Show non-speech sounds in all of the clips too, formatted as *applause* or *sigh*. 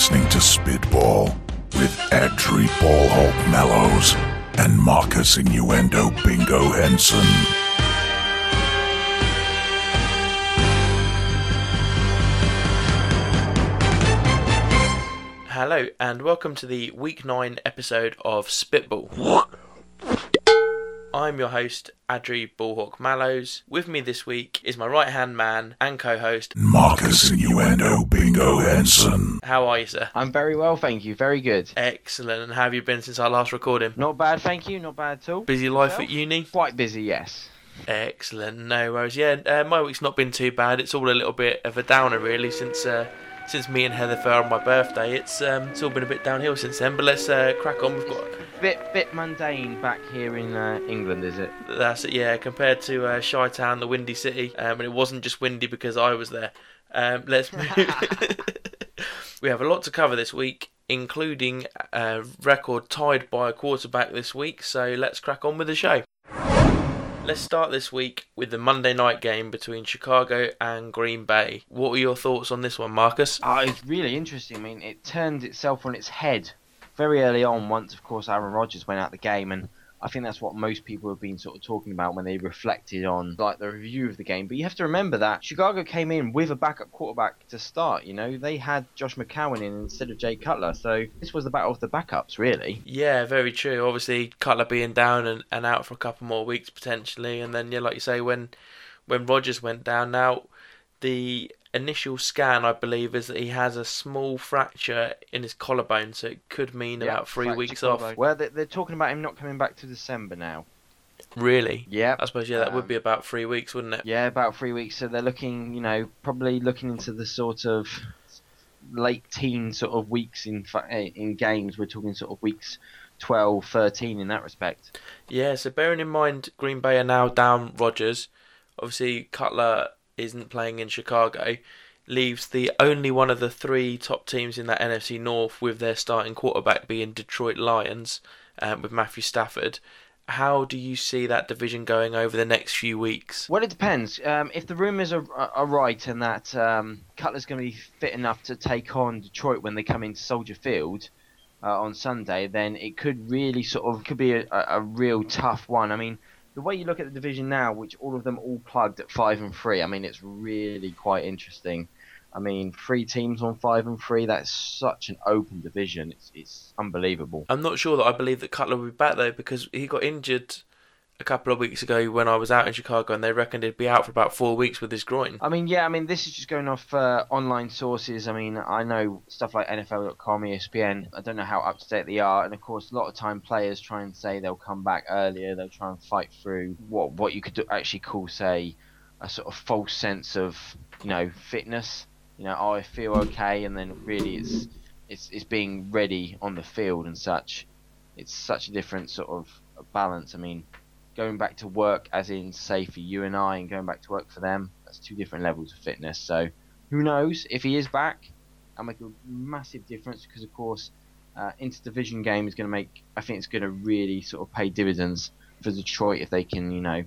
listening to Spitball with Adri Ballhawk Mellows and Marcus Innuendo Bingo Henson. Hello, and welcome to the week 9 episode of Spitball. I'm your host, Adri Ballhawk Mallows. With me this week is my right hand man and co host. Marcus Innuendo Bingo Henson. How are you, sir? I'm very well, thank you. Very good. Excellent. And how have you been since our last recording? Not bad, thank you. Not bad at all. Busy life Yourself? at uni? Quite busy, yes. Excellent. No worries. Yeah, uh, my week's not been too bad. It's all a little bit of a downer, really, since. Uh, since me and Heather fell on my birthday, it's um, it's all been a bit downhill since then. But let's uh, crack on. We've got Bit bit mundane back here in uh, England, is it? That's it, yeah. Compared to uh, Shy Town, the windy city, um, and it wasn't just windy because I was there. Um, let's *laughs* move. *laughs* we have a lot to cover this week, including a record tied by a quarterback this week. So let's crack on with the show. Let's start this week with the Monday night game between Chicago and Green Bay. What were your thoughts on this one, Marcus? Oh, it's really interesting. I mean, it turned itself on its head very early on. Once, of course, Aaron Rodgers went out the game, and I think that's what most people have been sort of talking about when they reflected on like the review of the game. But you have to remember that Chicago came in with a backup quarterback to start. You know, they had Josh McCown in instead of Jay Cutler, so this was the battle of the backups, really. Yeah, very true. Obviously, Cutler being down and, and out for a couple more weeks potentially, and then yeah, like you say, when when Rodgers went down, now the initial scan I believe is that he has a small fracture in his collarbone, so it could mean Yeah, about three weeks collarbone. off. Well, they- they're talking about him not coming back to December now. Really? Yeah. I suppose yeah, that would Um, be about three weeks, wouldn't it? Yeah, about three weeks. So they're looking, you know, probably looking into the sort of late teen sort of weeks in eh, in games. We're talking sort of weeks 12, 13 in that respect. Yeah, so bearing in mind Green Bay are now down Rodgers, obviously Cutler isn't playing in Chicago, leaves the only one of the three top teams in that NFC North with their starting quarterback being Detroit Lions, um, with Matthew Stafford. How do you see that division going over the next few weeks? Well, it depends. Um, if the rumours are, are, right and that um, Cutler's going to be fit enough to take on Detroit when they come into Soldier Field uh, on Sunday, then it could really sort of could be a, a real tough one. I mean, the way you look at the division now, which all of them all plugged at five and three, I mean, it's really quite interesting. I mean, three teams on five and three. That's such an open division. It's it's unbelievable. I'm not sure that I believe that Cutler will be back though because he got injured a couple of weeks ago when I was out in Chicago and they reckoned he'd be out for about four weeks with his groin. I mean, yeah, I mean, this is just going off uh, online sources. I mean, I know stuff like NFL.com, ESPN. I don't know how up to date they are, and of course, a lot of time players try and say they'll come back earlier. They'll try and fight through what what you could do- actually call, say, a sort of false sense of you know fitness. You know, oh, I feel okay, and then really it's it's it's being ready on the field and such. It's such a different sort of balance. I mean, going back to work, as in say for you and I, and going back to work for them, that's two different levels of fitness. So, who knows if he is back? That'll make a massive difference because, of course, uh, interdivision game is going to make. I think it's going to really sort of pay dividends for Detroit if they can, you know,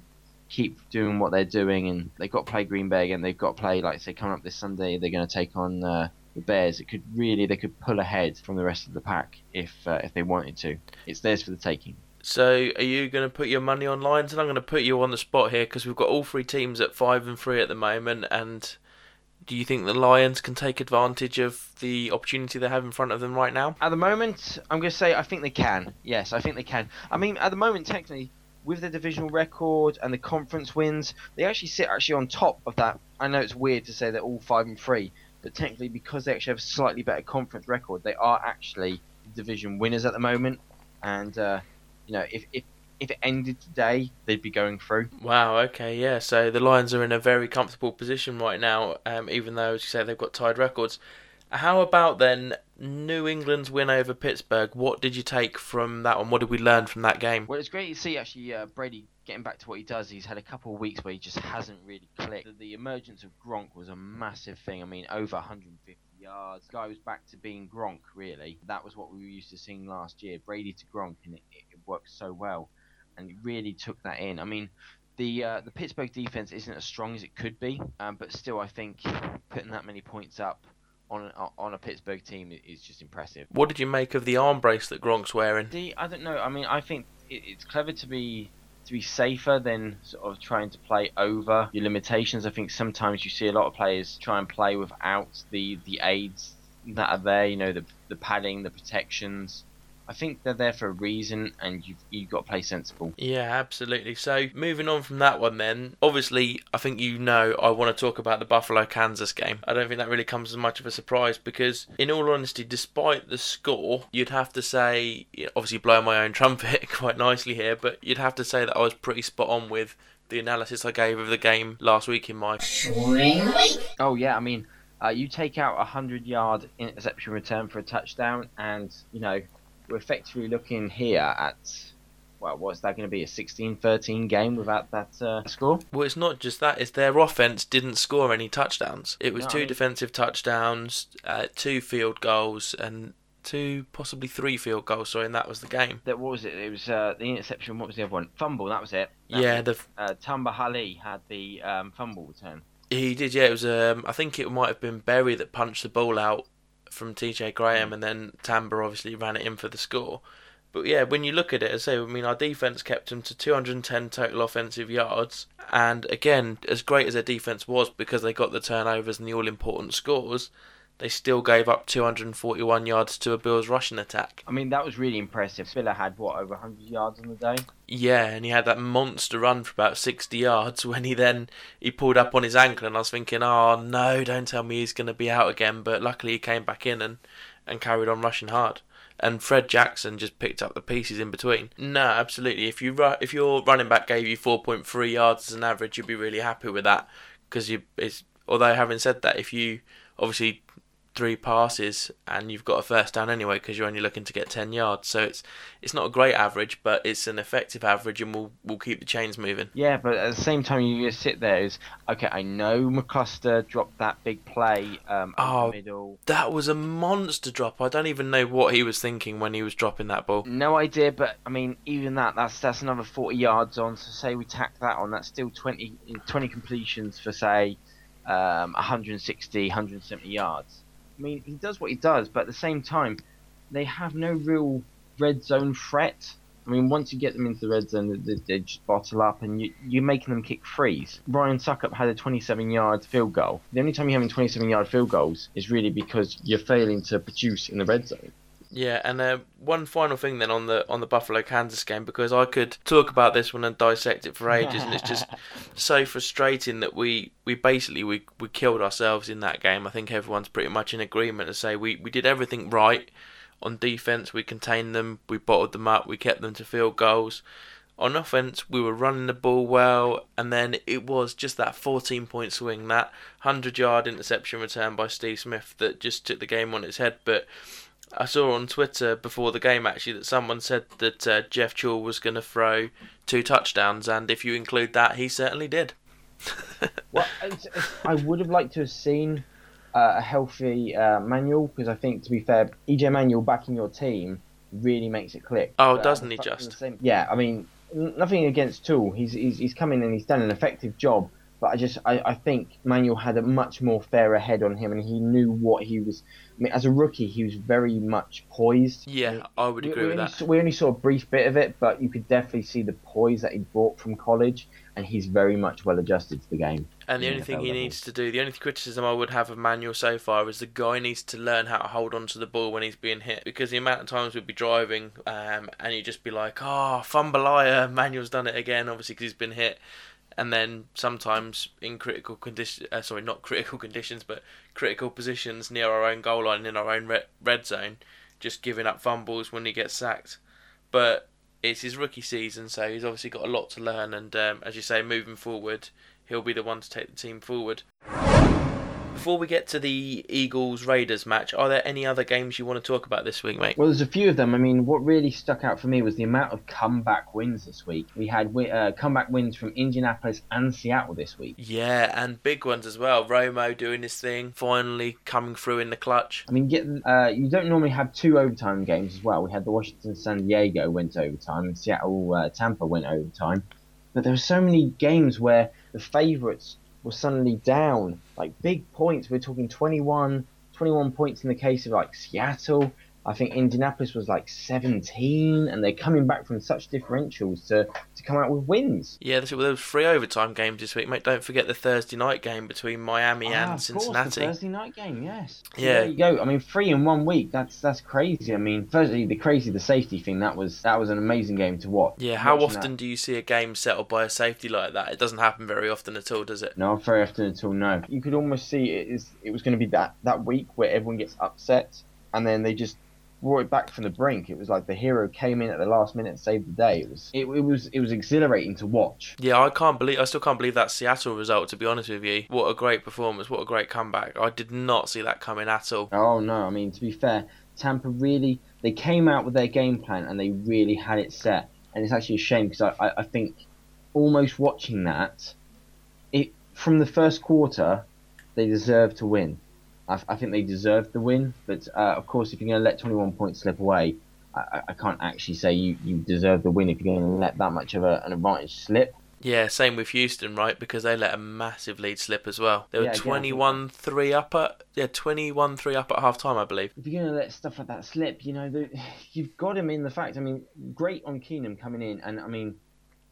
keep doing what they're doing. And they've got to play Green Bay again. They've got to play, like say, coming up this Sunday, they're going to take on. Uh, the Bears, it could really they could pull ahead from the rest of the pack if uh, if they wanted to. It's theirs for the taking. So, are you going to put your money on Lions? And I'm going to put you on the spot here because we've got all three teams at five and three at the moment. And do you think the Lions can take advantage of the opportunity they have in front of them right now? At the moment, I'm going to say I think they can. Yes, I think they can. I mean, at the moment, technically, with the divisional record and the conference wins, they actually sit actually on top of that. I know it's weird to say they're all five and three, but technically, because they actually have a slightly better conference record, they are actually division winners at the moment. And uh, you know, if if if it ended today, they'd be going through. Wow. Okay. Yeah. So the Lions are in a very comfortable position right now, um, even though, as you say, they've got tied records. How about then New England's win over Pittsburgh? What did you take from that one? What did we learn from that game? Well, it's great to see actually uh, Brady getting back to what he does. He's had a couple of weeks where he just hasn't really clicked. The, the emergence of Gronk was a massive thing. I mean, over 150 yards. Guy was back to being Gronk, really. That was what we were used to seeing last year. Brady to Gronk, and it, it worked so well. And he really took that in. I mean, the uh, the Pittsburgh defense isn't as strong as it could be, um, but still, I think putting that many points up on on a Pittsburgh team is just impressive. What did you make of the arm brace that Gronk's wearing? See, I don't know. I mean, I think it, it's clever to be to be safer than sort of trying to play over your limitations. I think sometimes you see a lot of players try and play without the the aids that are there. You know, the the padding, the protections. I think they're there for a reason, and you've you've got to play sensible. Yeah, absolutely. So moving on from that one, then obviously I think you know I want to talk about the Buffalo Kansas game. I don't think that really comes as much of a surprise because, in all honesty, despite the score, you'd have to say, obviously blowing my own trumpet *laughs* quite nicely here, but you'd have to say that I was pretty spot on with the analysis I gave of the game last week in my. Oh yeah, I mean. Uh, you take out a hundred yard interception return for a touchdown, and you know we're effectively looking here at well, what's that going to be? A 16-13 game without that uh, score? Well, it's not just that. It's their offense didn't score any touchdowns. It was No, I two mean- defensive touchdowns, uh, two field goals, and two, possibly three field goals. Sorry, and that was the game. That what was it? It was uh, the interception. What was the other one? Fumble. That was it. That yeah, was the. Uh, Tamba Hali had the um, fumble return. He did, yeah. It was. Um, I think it might have been Berry that punched the ball out from TJ Graham, mm. and then Tamba obviously ran it in for the score. But yeah, when you look at it, as I say, I mean, our defense kept them to 210 total offensive yards, and again, as great as their defense was, because they got the turnovers and the all-important scores, they still gave up 241 yards to a Bills rushing attack. I mean, that was really impressive. Spiller had what over 100 yards on the day. Yeah, and he had that monster run for about 60 yards *laughs* when he then he pulled up on his ankle and I was thinking, "Oh no, don't tell me he's going to be out again." But luckily he came back in and and carried on rushing hard. And Fred Jackson just picked up the pieces in between. No, absolutely. If you ru- if your running back gave you 4.3 yards as an average, you'd be really happy with that because you it's although having said that, if you obviously three passes and you've got a first down anyway because you're only looking to get 10 yards so it's it's not a great average but it's an effective average and we'll we'll keep the chains moving Yeah, but at the same time, you just sit there. Is okay. I know McCluster dropped that big play um, Oh. the middle. that was a monster drop i don't even know what he was thinking when he was dropping that ball No idea, but I mean, even that, that's that's another 40 yards on. So say we tack that on, that's still 20, 20 completions for say um, 160, 170 yards. I mean, he does what he does, but at the same time, they have no real red zone threat. I mean, once you get them into the red zone, they, they just bottle up, and you, you're making them kick threes. Brian Succop had a 27-yard field goal. The only time you're having 27-yard field goals is really because you're failing to produce in the red zone. Yeah, and uh, one final thing then on the on the Buffalo Kansas game because I could talk about this one and dissect it for ages, and it's just *laughs* so frustrating that we, we basically we, we killed ourselves in that game. I think everyone's pretty much in agreement to say we, we did everything right on defense. We contained them, we bottled them up, we kept them to field goals. On offense, we were running the ball well, and then it was just that 14 point swing, that 100 yard interception return by Steve Smith that just took the game on its head. But I saw on Twitter before the game actually that someone said that uh, Jeff Tuel was going to throw two touchdowns, and if you include that, he certainly did. *laughs* Well, I would have liked to have seen uh, a healthy uh, Manuel because I think, to be fair, EJ Manuel backing your team really makes it click. Oh, But doesn't the he just? same- yeah, I mean, n- nothing against Tuel. He's, he's he's come in and he's done an effective job. But I just I, I think Manuel had a much more fairer head on him, and he knew what he was. I mean, as a rookie, he was very much poised. Yeah, I would We- agree we with only that. saw- we only saw a brief bit of it, but you could definitely see the poise that he brought from college, and he's very much well adjusted to the game. And the only thing he level. needs to do, the only criticism I would have of Manuel so far is the guy needs to learn how to hold on to the ball when he's being hit. Because the amount of times we'd be driving um, and you'd just be like, oh, Fumbalaya, Manuel's done it again, obviously because he's been hit. And then sometimes in critical conditions, uh, sorry, not critical *laughs* conditions, but critical positions near our own goal line in our own red, red zone, just giving up fumbles when he gets sacked. But it's his rookie season, so he's obviously got a lot to learn. And um, as you say, moving forward, he'll be the one to take the team forward. Before we get to the Eagles Raiders match, are there any other games you want to talk about this week, mate? Well, there's a few of them. I mean, what really stuck out for me was the amount of comeback wins this week. We had uh, comeback wins from Indianapolis and Seattle this week. Yeah, and big ones as well. Romo doing his thing, finally coming through in the clutch. I mean, get uh, you don't normally have two overtime games as well. We had the Washington San Diego went overtime and Seattle uh, Tampa went overtime, but there were so many games where the favourites were suddenly down, like big points. We're talking 21, 21 points in the case of like Seattle. I think Indianapolis was like 17, and they're coming back from such differentials to, to come out with wins. Yeah, there was three overtime games this week, mate. Don't forget the Thursday night game between Miami Ah, and of Cincinnati. Course, the Thursday night game, yes. So Yeah. There you go. I mean, three in one week. That's that's crazy. I mean, firstly, the crazy the safety thing. That was that was an amazing game to watch. Yeah, how Watching often that- do you see a game settled by a safety like that? It doesn't happen very often at all, does it? No, very often at all. No, you could almost see it is. It was going to be that that week where everyone gets upset, and then they just brought it back from the brink. It was like the hero came in at the last minute and saved the day. It was it, it was it was exhilarating to watch. Yeah, I can't believe. I still can't believe that Seattle result. To be honest with you, what a great performance! What a great comeback! I did not see that coming at all. Oh no, I mean to be fair, Tampa really they came out with their game plan and they really had it set, and it's actually a shame because I, I, I think almost watching that, it from the first quarter, they deserved to win. I, I think they deserved the win, but uh, of course if you're going to let 21 points slip away, I, I- can't actually say you, you deserve the win if you're going to let that much of a, an advantage slip. Yeah, same with Houston, right? Because they let a massive lead slip as well. They were Yeah, again, I think- twenty-one three up at yeah twenty-one three up at half time, I believe. if you're going to let stuff like that slip, you know, the, *sighs* you've got him in the fact. I mean, great on Keenum coming in, and I mean,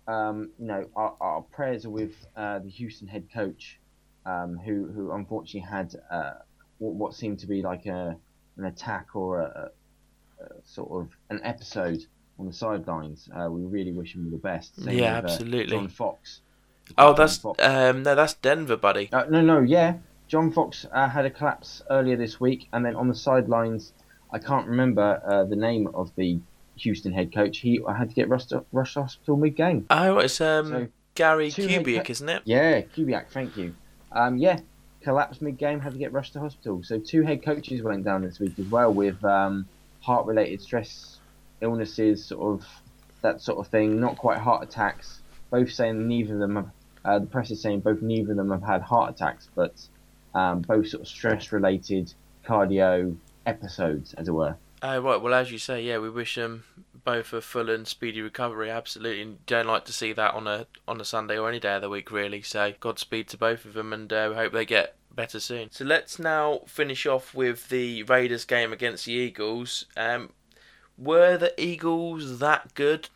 um, you know, our, our prayers are with uh, the Houston head coach, um, who who unfortunately had uh, what, seemed to be like a an attack or a, a, a sort of an episode on the sidelines. Uh, we really wish him all the best. Same Yeah, with, uh, absolutely. John Fox. Oh, that's Fox. um no, that's Denver, buddy. Uh, no, no, yeah. John Fox uh, had a collapse earlier this week, and then on the sidelines, I can't remember uh, the name of the Houston head coach. He had to get rushed, rushed to hospital mid game. Oh, it's um So, Gary head Kubiak, isn't it? Yeah, Kubiak, thank you. Um, yeah, collapsed mid game, had to get rushed to hospital. So two head coaches went down this week as well with um, heart related stress illnesses, sort of that sort of thing. Not quite heart attacks. Both saying neither of them have. Uh, the press is saying both neither of them have had heart attacks, but um, both sort of stress related cardio episodes, as it were. Oh right, well as you say, yeah, we wish them both a full and speedy recovery. Absolutely, and don't like to see that on a on a Sunday or any day of the week, really. So Godspeed to both of them, and uh, we hope they get better soon. So let's now finish off with the Raiders game against the Eagles. Um, were the Eagles that good,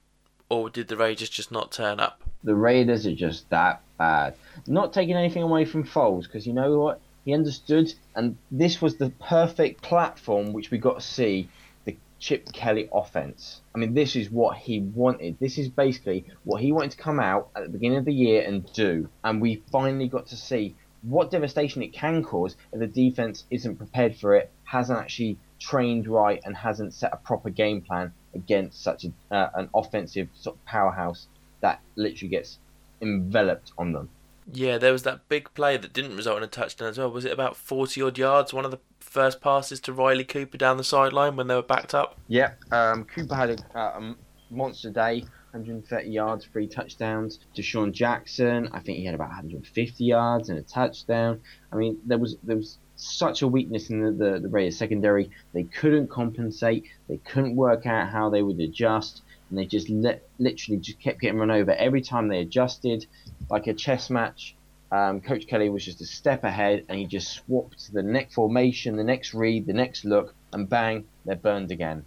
or did the Raiders just not turn up? the Raiders are just that bad. Not taking anything away from Foles, because you know what? He understood, and this was the perfect platform which we got to see the Chip Kelly offense. I mean, this is what he wanted. This is basically what he wanted to come out at the beginning of the year and do. And we finally got to see what devastation it can cause if the defense isn't prepared for it, hasn't actually trained right, and hasn't set a proper game plan against such a, uh, an offensive sort of powerhouse that literally gets enveloped on them. Yeah, there was that big play that didn't result in a touchdown as well. Was it about forty odd yards? One of the first passes to Riley Cooper down the sideline when they were backed up. Yeah, um, Cooper had a, uh, a monster day, 130 yards, three touchdowns. DeSean Jackson, I think he had about 150 yards and a touchdown. I mean, there was there was such a weakness in the, the, the Raiders secondary. They couldn't compensate. They couldn't work out how they would adjust. And they just li- literally just kept getting run over. Every time they adjusted, like a chess match, um, Coach Kelly was just a step ahead and he just swapped the next formation, the next read, the next look, and bang, they're burned again.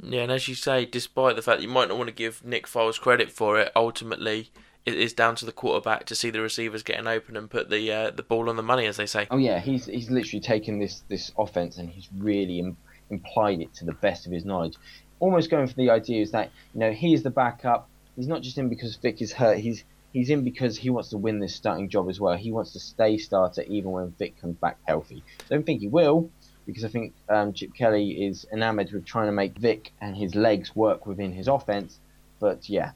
Yeah, and as you say, despite the fact you might not want to give Nick Foles credit for it, ultimately it is down to the quarterback to see the receivers getting open and put the uh, the ball on the money, as they say. Oh yeah, he's he's literally taken this this offense and he's really Im- implied it to the best of his knowledge. Almost going for the idea is that you know he is the backup. He's not just in because Vic is hurt. He's he's in because he wants to win this starting job as well. He wants to stay starter even when Vic comes back healthy. I Don't think he will because I think um, Chip Kelly is enamoured with trying to make Vic and his legs work within his offense. But yeah,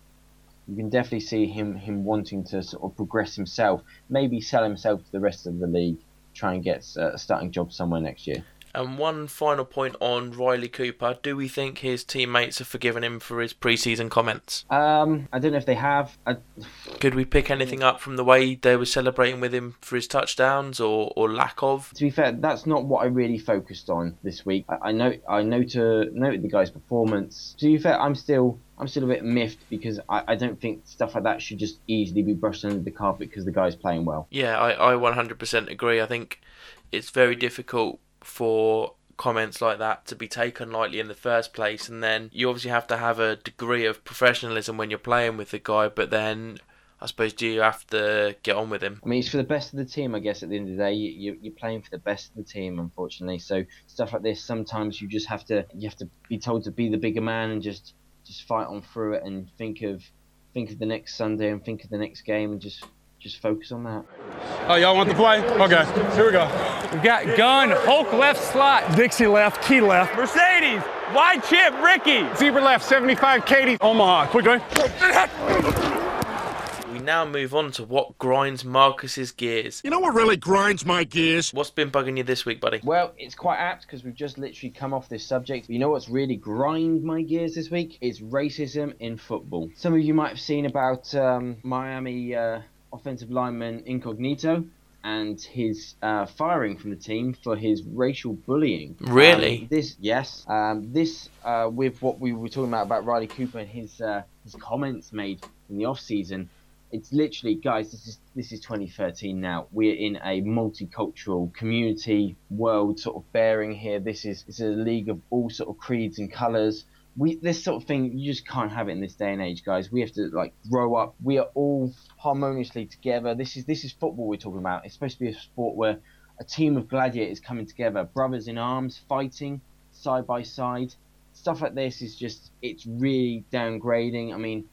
you can definitely see him him wanting to sort of progress himself, maybe sell himself to the rest of the league, try and get a starting job somewhere next year. And one final point on Riley Cooper: Do we think his teammates have forgiven him for his preseason comments? Um, I don't know if they have. I, Could we pick anything up from the way they were celebrating with him for his touchdowns, or, or lack of? to be fair, that's not what I really focused on this week. I, I know I know to note the guy's performance. To be fair, I'm still I'm still a bit miffed because I, I don't think stuff like that should just easily be brushed under the carpet because the guy's playing well. Yeah, I, I 100% agree. I think it's very difficult for comments like that to be taken lightly in the first place and then you obviously have to have a degree of professionalism when you're playing with the guy but then I suppose do you have to get on with him? I mean, it's for the best of the team, I guess. At the end of the day, you, you're playing for the best of the team, unfortunately. So stuff like this, sometimes you just have to you have to be told to be the bigger man and just just fight on through it and think of think of the next Sunday and think of the next game and just just focus on that. Oh, y'all want the play? Okay, here we go. We've got gun, Hulk left slot, Dixie left, Key left, Mercedes, wide chip, Ricky. Zebra left, 75, Katie, Omaha. Quick going. We now move on to what grinds Marcus's gears. You know what really grinds my gears? What's been bugging you this week, buddy? Well, it's quite apt because we've just literally come off this subject. But you know what's really grind my gears this week? Is racism in football. Some of you might have seen about um, Miami uh, offensive lineman Incognito and his uh, firing from the team for his racial bullying. Really? Um, this, yes. Um, this, uh, with what we were talking about about Riley Cooper and his uh, his comments made in the off season. It's literally, guys. This is this is 2013 now. We're in a multicultural community world sort of bearing here. This is it's a league of all sort of creeds and colours we this sort of thing you just can't have it in this day and age guys we have to like grow up we are all harmoniously together. This is this is football we're talking about. It's supposed to be a sport where a team of gladiators coming together brothers in arms fighting side by side. Stuff like this is just it's really downgrading. I mean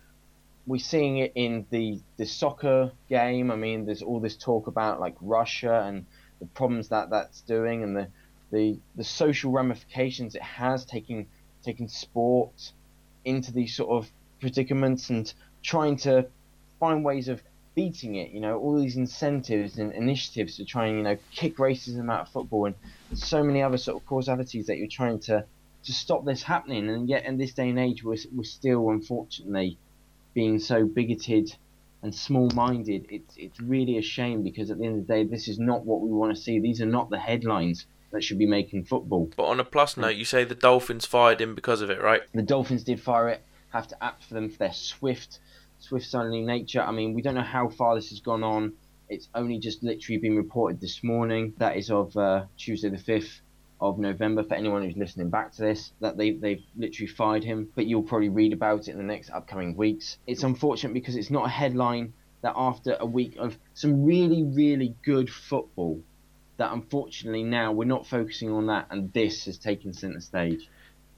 we're seeing it in the the soccer game. I mean there's all this talk about like russia and the problems that that's doing and the the the social ramifications it has taking taking sport into these sort of predicaments and trying to find ways of beating it. You know, all these incentives and initiatives to try and you know kick racism out of football and so many other sort of causalities that you're trying to to stop this happening. And yet, in this day and age, we're we're still unfortunately being so bigoted and small-minded. It's it's really a shame because at the end of the day, this is not what we want to see. These are not the headlines that should be making football. But on a plus note, you say the Dolphins fired him because of it, right? The Dolphins did fire it. Have to apt for them for their swift, swift sounding nature. I mean, we don't know how far this has gone on. It's only just literally been reported this morning. That is of uh, Tuesday the fifth of November. For anyone who's listening back to this, that they they've literally fired him. But you'll probably read about it in the next upcoming weeks. It's unfortunate because it's not a headline that after a week of some really really good football that unfortunately now we're not focusing on that, and this has taken centre stage.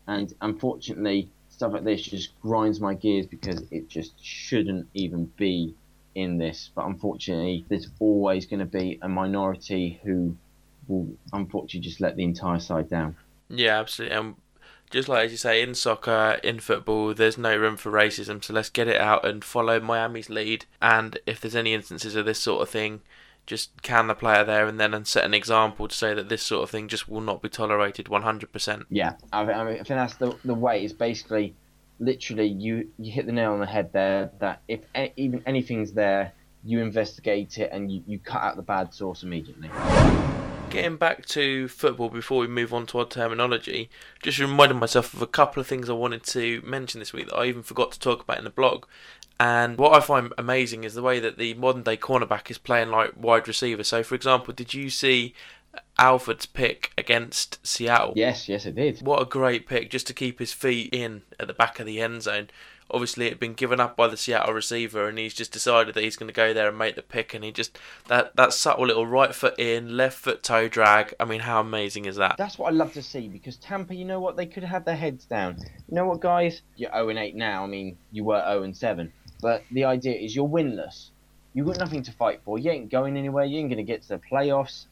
And unfortunately, stuff like this just grinds my gears because it just shouldn't even be in this. But unfortunately, there's always going to be a minority who will unfortunately just let the entire side down. Yeah, absolutely. And just like as you say, in soccer, in football, there's no room for racism. So let's get it out and follow Miami's lead. And if there's any instances of this sort of thing, just can the player there and then and set an example to say that this sort of thing just will not be tolerated 100%. Yeah, I, mean, I think that's the the way. Is basically, literally, you you hit the nail on the head there. That if even anything's there, you investigate it and you, you cut out the bad source immediately. Getting back to football before we move on to our terminology, just reminded myself of a couple of things I wanted to mention this week that I even forgot to talk about in the blog. And what I find amazing is the way that the modern day cornerback is playing like wide receiver. So, for example, did you see Alford's pick against Seattle? Yes, yes, it did. What a great pick just to keep his feet in at the back of the end zone obviously it had been given up by the Seattle receiver, and he's just decided that he's going to go there and make the pick, and he just that that subtle little right foot in, left foot toe drag. I mean, how amazing is that? That's what I love to see because Tampa, you know what, they could have their heads down. You know what, guys, you're 0 and 8 now. I mean, you were 0 and 7, but the idea is you're winless. You've got nothing to fight for. You ain't going anywhere. You ain't going to get to the playoffs,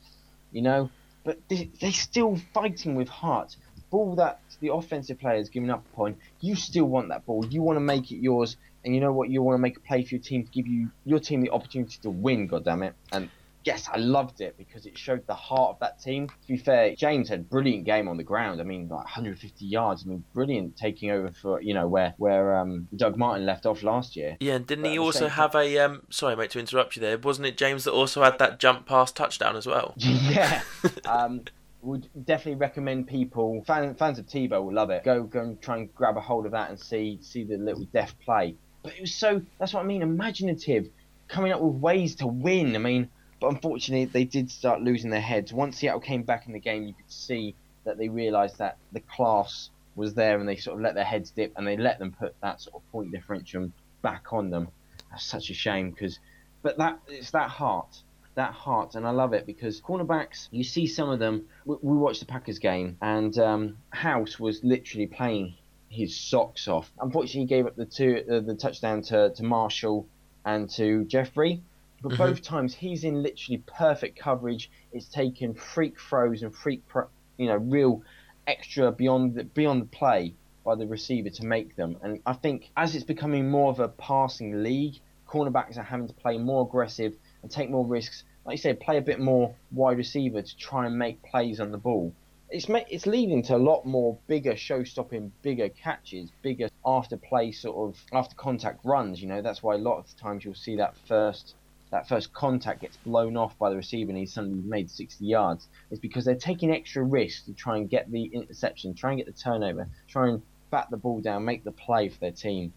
you know. But they're still fighting with heart ball that the offensive player is giving up upon, you still want that ball. You want to make it yours, and you know what? You want to make a play for your team to give you your team the opportunity to win. God damn it! And yes, I loved it because it showed the heart of that team. To be fair, James had a brilliant game on the ground. I mean, like 150 yards. I mean, brilliant taking over for you know where where um, Doug Martin left off last year. Yeah, and didn't but he also have time... a um? Sorry, mate, to interrupt you there. Wasn't it James that also had that jump pass touchdown as well? *laughs* yeah. *laughs* um, would definitely recommend people fan, fans of Tebow will love it. Go go and try and grab a hold of that and see see the little deaf play. But it was so that's what I mean, imaginative, coming up with ways to win. I mean, But unfortunately, they did start losing their heads. Once Seattle came back in the game, you could see that they realised that the class was there, and they sort of let their heads dip, and they let them put that sort of point differential back on them. That's such a shame because, but that it's that heart, that heart, and I love it because cornerbacks. You see some of them. We, we watched the Packers game, and um, House was literally playing his socks off. Unfortunately, he gave up the two uh, the touchdown to, to Marshall and to Jeffery. But Mhm. both times he's in literally perfect coverage. It's taken freak throws and freak, pro- you know, real extra beyond the, beyond the play by the receiver to make them. And I think as it's becoming more of a passing league, cornerbacks are having to play more aggressive and take more risks. Like you said, play a bit more wide receiver to try and make plays on the ball. It's ma- it's leading to a lot more bigger show-stopping, bigger catches, bigger after play sort of after contact runs. You know that's why a lot of times you'll see that first that first contact gets blown off by the receiver and he's suddenly made 60 yards. is because they're taking extra risks to try and get the interception, try and get the turnover, try and bat the ball down, make the play for their team.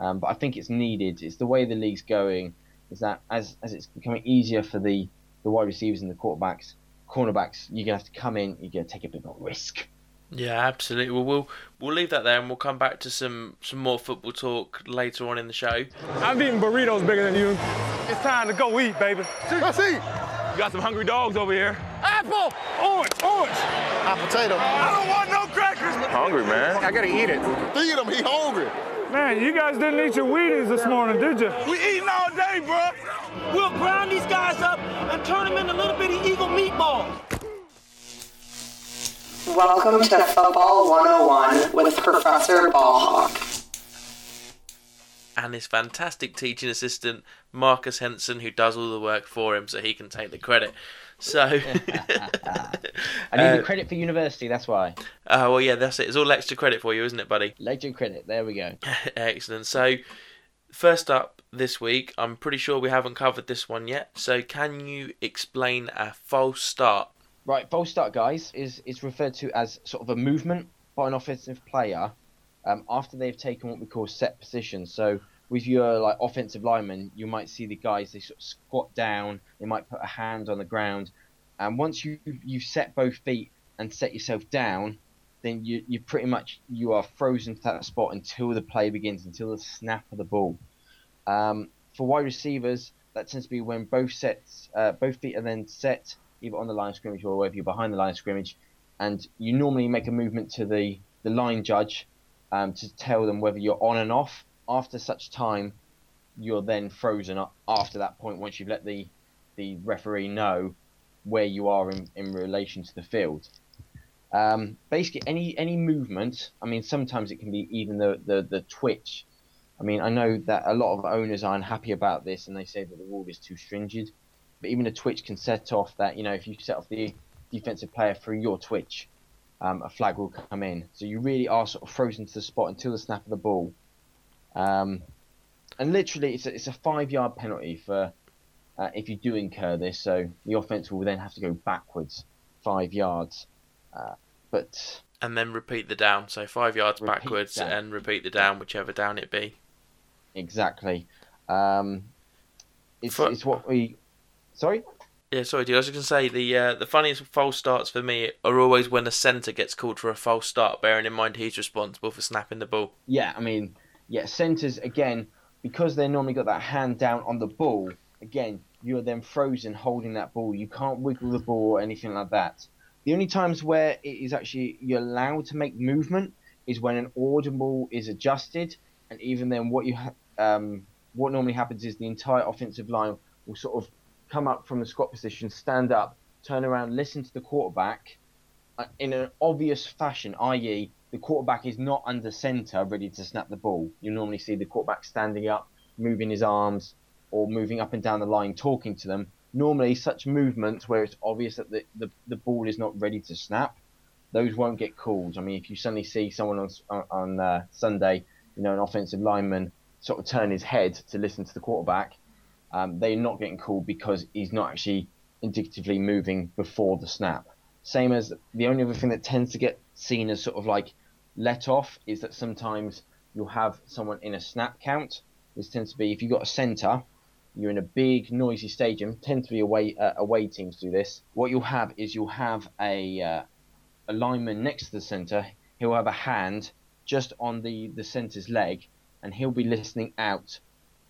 Um, but I think it's needed. It's the way the league's going. Is that as as it's becoming easier for the the wide receivers and the quarterbacks, cornerbacks, you're gonna have to come in. You're gonna take a bit more risk. Yeah, absolutely. Well, we'll we'll leave that there, and we'll come back to some some more football talk later on in the show. I'm eating burritos bigger than you. It's time to go eat, baby. Let's eat. You got some hungry dogs over here. Apple, orange, orange. Hot potato. I don't want no crackers. Hungry, man. I gotta eat it. Feed him. He hungry. Man, you guys didn't eat your Wheaties this morning, did you? We eating all day, bro. We'll grind these guys up and turn them into little bitty eagle meatballs. Welcome to Football 101 with Professor Ballhawk. and his fantastic teaching assistant Marcus Henson, who does all the work for him, so he can take the credit. So, *laughs* I need *laughs* Uh, the credit for university. That's why. uh, well, yeah, that's it. It's all extra credit for you, isn't it, buddy? Legend credit. There we go. *laughs* Excellent. So, first up this week, I'm pretty sure we haven't covered this one yet. So, can you explain a false start? Right, false start, guys, is is referred to as sort of a movement by an offensive player um, after they've taken what we call set position. So with your like offensive lineman, you might see the guys they sort of squat down, they might put a hand on the ground, and once you you set both feet and set yourself down, then you you pretty much you are frozen to that spot until the play begins, until the snap of the ball. Um, for wide receivers, that tends to be when both sets, uh, both feet are then set either on the line of scrimmage or if you're behind the line of scrimmage, and you normally make a movement to the, the line judge um, to tell them whether you're on and off. After such time, you're then frozen up after that point once you've let the the referee know where you are in, in relation to the field. Um, basically, any any movement. I mean, sometimes it can be even the, the, the twitch. I mean, I know that a lot of owners are unhappy about this, and they say that the rule is too stringent. But even a twitch can set off that. You know, if you set off the defensive player through your twitch, um, a flag will come in. So you really are sort of frozen to the spot until the snap of the ball. Um, and literally, it's a, it's a five yard penalty for uh, if you do incur this. So the offense will then have to go backwards five yards. Uh, but And then repeat the down. So, five yards backwards down. and repeat the down, whichever down it be. exactly, um, it's, For- it's what we. Sorry. Yeah, sorry, dude. I was just to say the uh, the funniest false starts for me are always when a centre gets called for a false start, bearing in mind he's responsible for snapping the ball. Yeah, I mean, yeah, centres again because they normally got that hand down on the ball. Again, you're then frozen holding that ball. You can't wiggle the ball or anything like that. The only times where it is actually you're allowed to make movement is when an audible is adjusted, and even then, what you ha- um, what normally happens is the entire offensive line will sort of come up from the squat position, stand up, turn around, listen to the quarterback uh, in an obvious fashion, i.e., the quarterback is not under center ready to snap the ball. You normally see the quarterback standing up, moving his arms, or moving up and down the line, talking to them. Normally, such movements where it's obvious that the, the, the ball is not ready to snap, those won't get called. I mean, if you suddenly see someone on, on, uh, Sunday, you know, an offensive lineman sort of turn his head to listen to the quarterback, um, they're not getting called because he's not actually indicatively moving before the snap. Same as the only other thing that tends to get seen as sort of like let off is that sometimes you'll have someone in a snap count. This tends to be if you've got a center, you're in a big noisy stadium, tend to be away uh, away teams do this. What you'll have is you'll have a uh, a lineman next to the centre. He'll have a hand just on the the centre's leg, and he'll be listening out.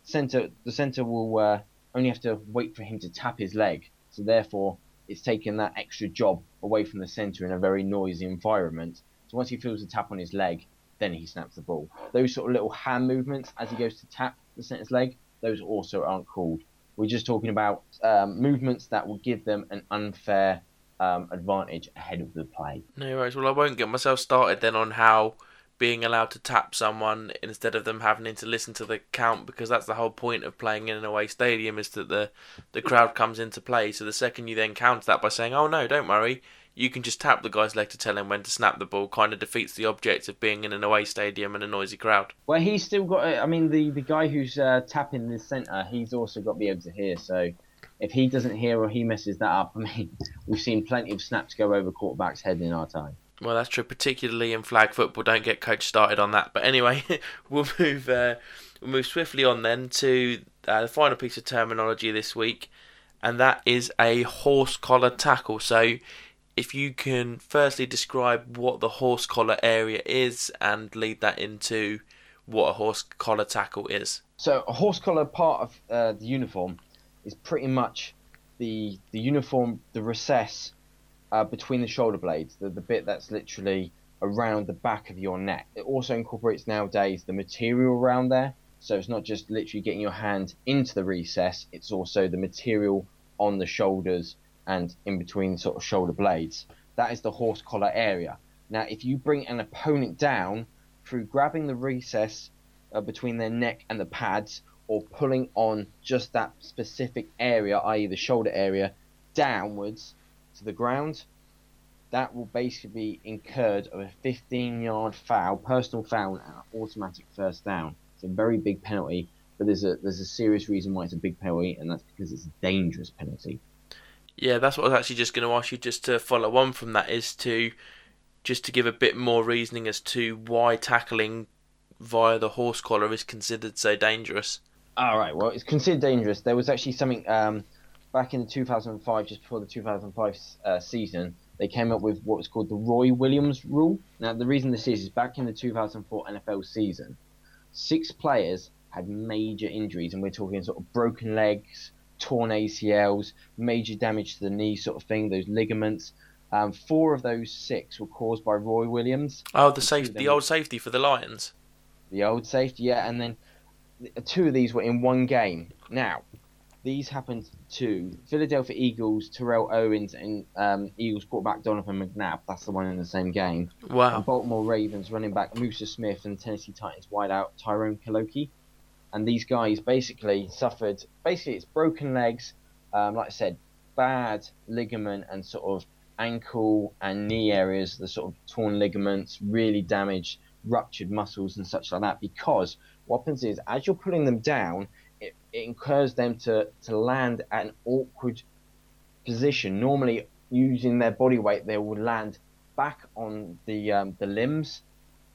Centre the centre will uh, only have to wait for him to tap his leg. So therefore, it's taken that extra job away from the centre in a very noisy environment. So once he feels the tap on his leg, then he snaps the ball. Those sort of little hand movements as he goes to tap the centre's leg, those also aren't called. We're just talking about um, movements that will give them an unfair um, advantage ahead of the play. No worries. Well, I won't get myself started then on how being allowed to tap someone instead of them having to listen to the count because that's the whole point of playing in an away stadium is that the the crowd comes into play. So the second you then counter that by saying, "Oh no, don't worry," you can just tap the guy's leg to tell him when to snap the ball. Kind of defeats the object of being in an away stadium and a noisy crowd. Well, he's still got. I mean, the the guy who's uh, tapping the centre, he's also got to be able to hear. So if he doesn't hear or he messes that up, *laughs* I mean, we've seen plenty of snaps go over quarterbacks' head in our time. Well, that's true, particularly in flag football. Don't get coach started on that. But anyway, *laughs* we'll move uh, we'll move swiftly on then to uh, the final piece of terminology this week, and that is a horse collar tackle. So, if you can firstly describe what the horse collar area is and lead that into what a horse collar tackle is. So, a horse collar part of uh, the uniform is pretty much the the uniform, the recess uh, between the shoulder blades, the, the bit that's literally around the back of your neck. It also incorporates nowadays the material around there. So it's not just literally getting your hand into the recess, it's also the material on the shoulders and in between sort of shoulder blades. That is the horse collar area. Now, if you bring an opponent down through grabbing the recess uh, between their neck and the pads or pulling on just that specific area, i.e., the shoulder area, downwards, to the ground, that will basically be incurred of a 15 yard foul, personal foul, and automatic first down. It's a very big penalty, but there's a there's a serious reason why it's a big penalty, and that's because it's a dangerous penalty. Yeah, that's what I was actually just going to ask you. Just to follow on from that, is to just to give a bit more reasoning as to why tackling via the horse collar is considered so dangerous. All right, well, it's considered dangerous. There was actually something. Um, back in the 2005, just before the 2005 uh, season, they came up with what was called the Roy Williams rule. Now, the reason this is is back in the 2004 NFL season, six players had major injuries, and we're talking sort of broken legs, torn ACLs, major damage to the knee, sort of thing, those ligaments. Um, four of those six were caused by Roy Williams. Oh, the safety, the old safety for the Lions. The old safety, yeah, and then two of these were in one game. Now, these happened to Philadelphia Eagles, Terrell Owens, and um, Eagles quarterback Donovan McNabb. That's the one in the same game. Wow. And Baltimore Ravens running back Musa Smith and Tennessee Titans wideout Tyrone Calico. And these guys basically suffered, basically, it's broken legs, um, like I said, bad ligament and sort of ankle and knee areas, the sort of torn ligaments, really damaged, ruptured muscles and such like that. Because what happens is, as you're pulling them down, it, it encourages them to, to land at an awkward position. Normally, using their body weight, they will land back on the um, the limbs,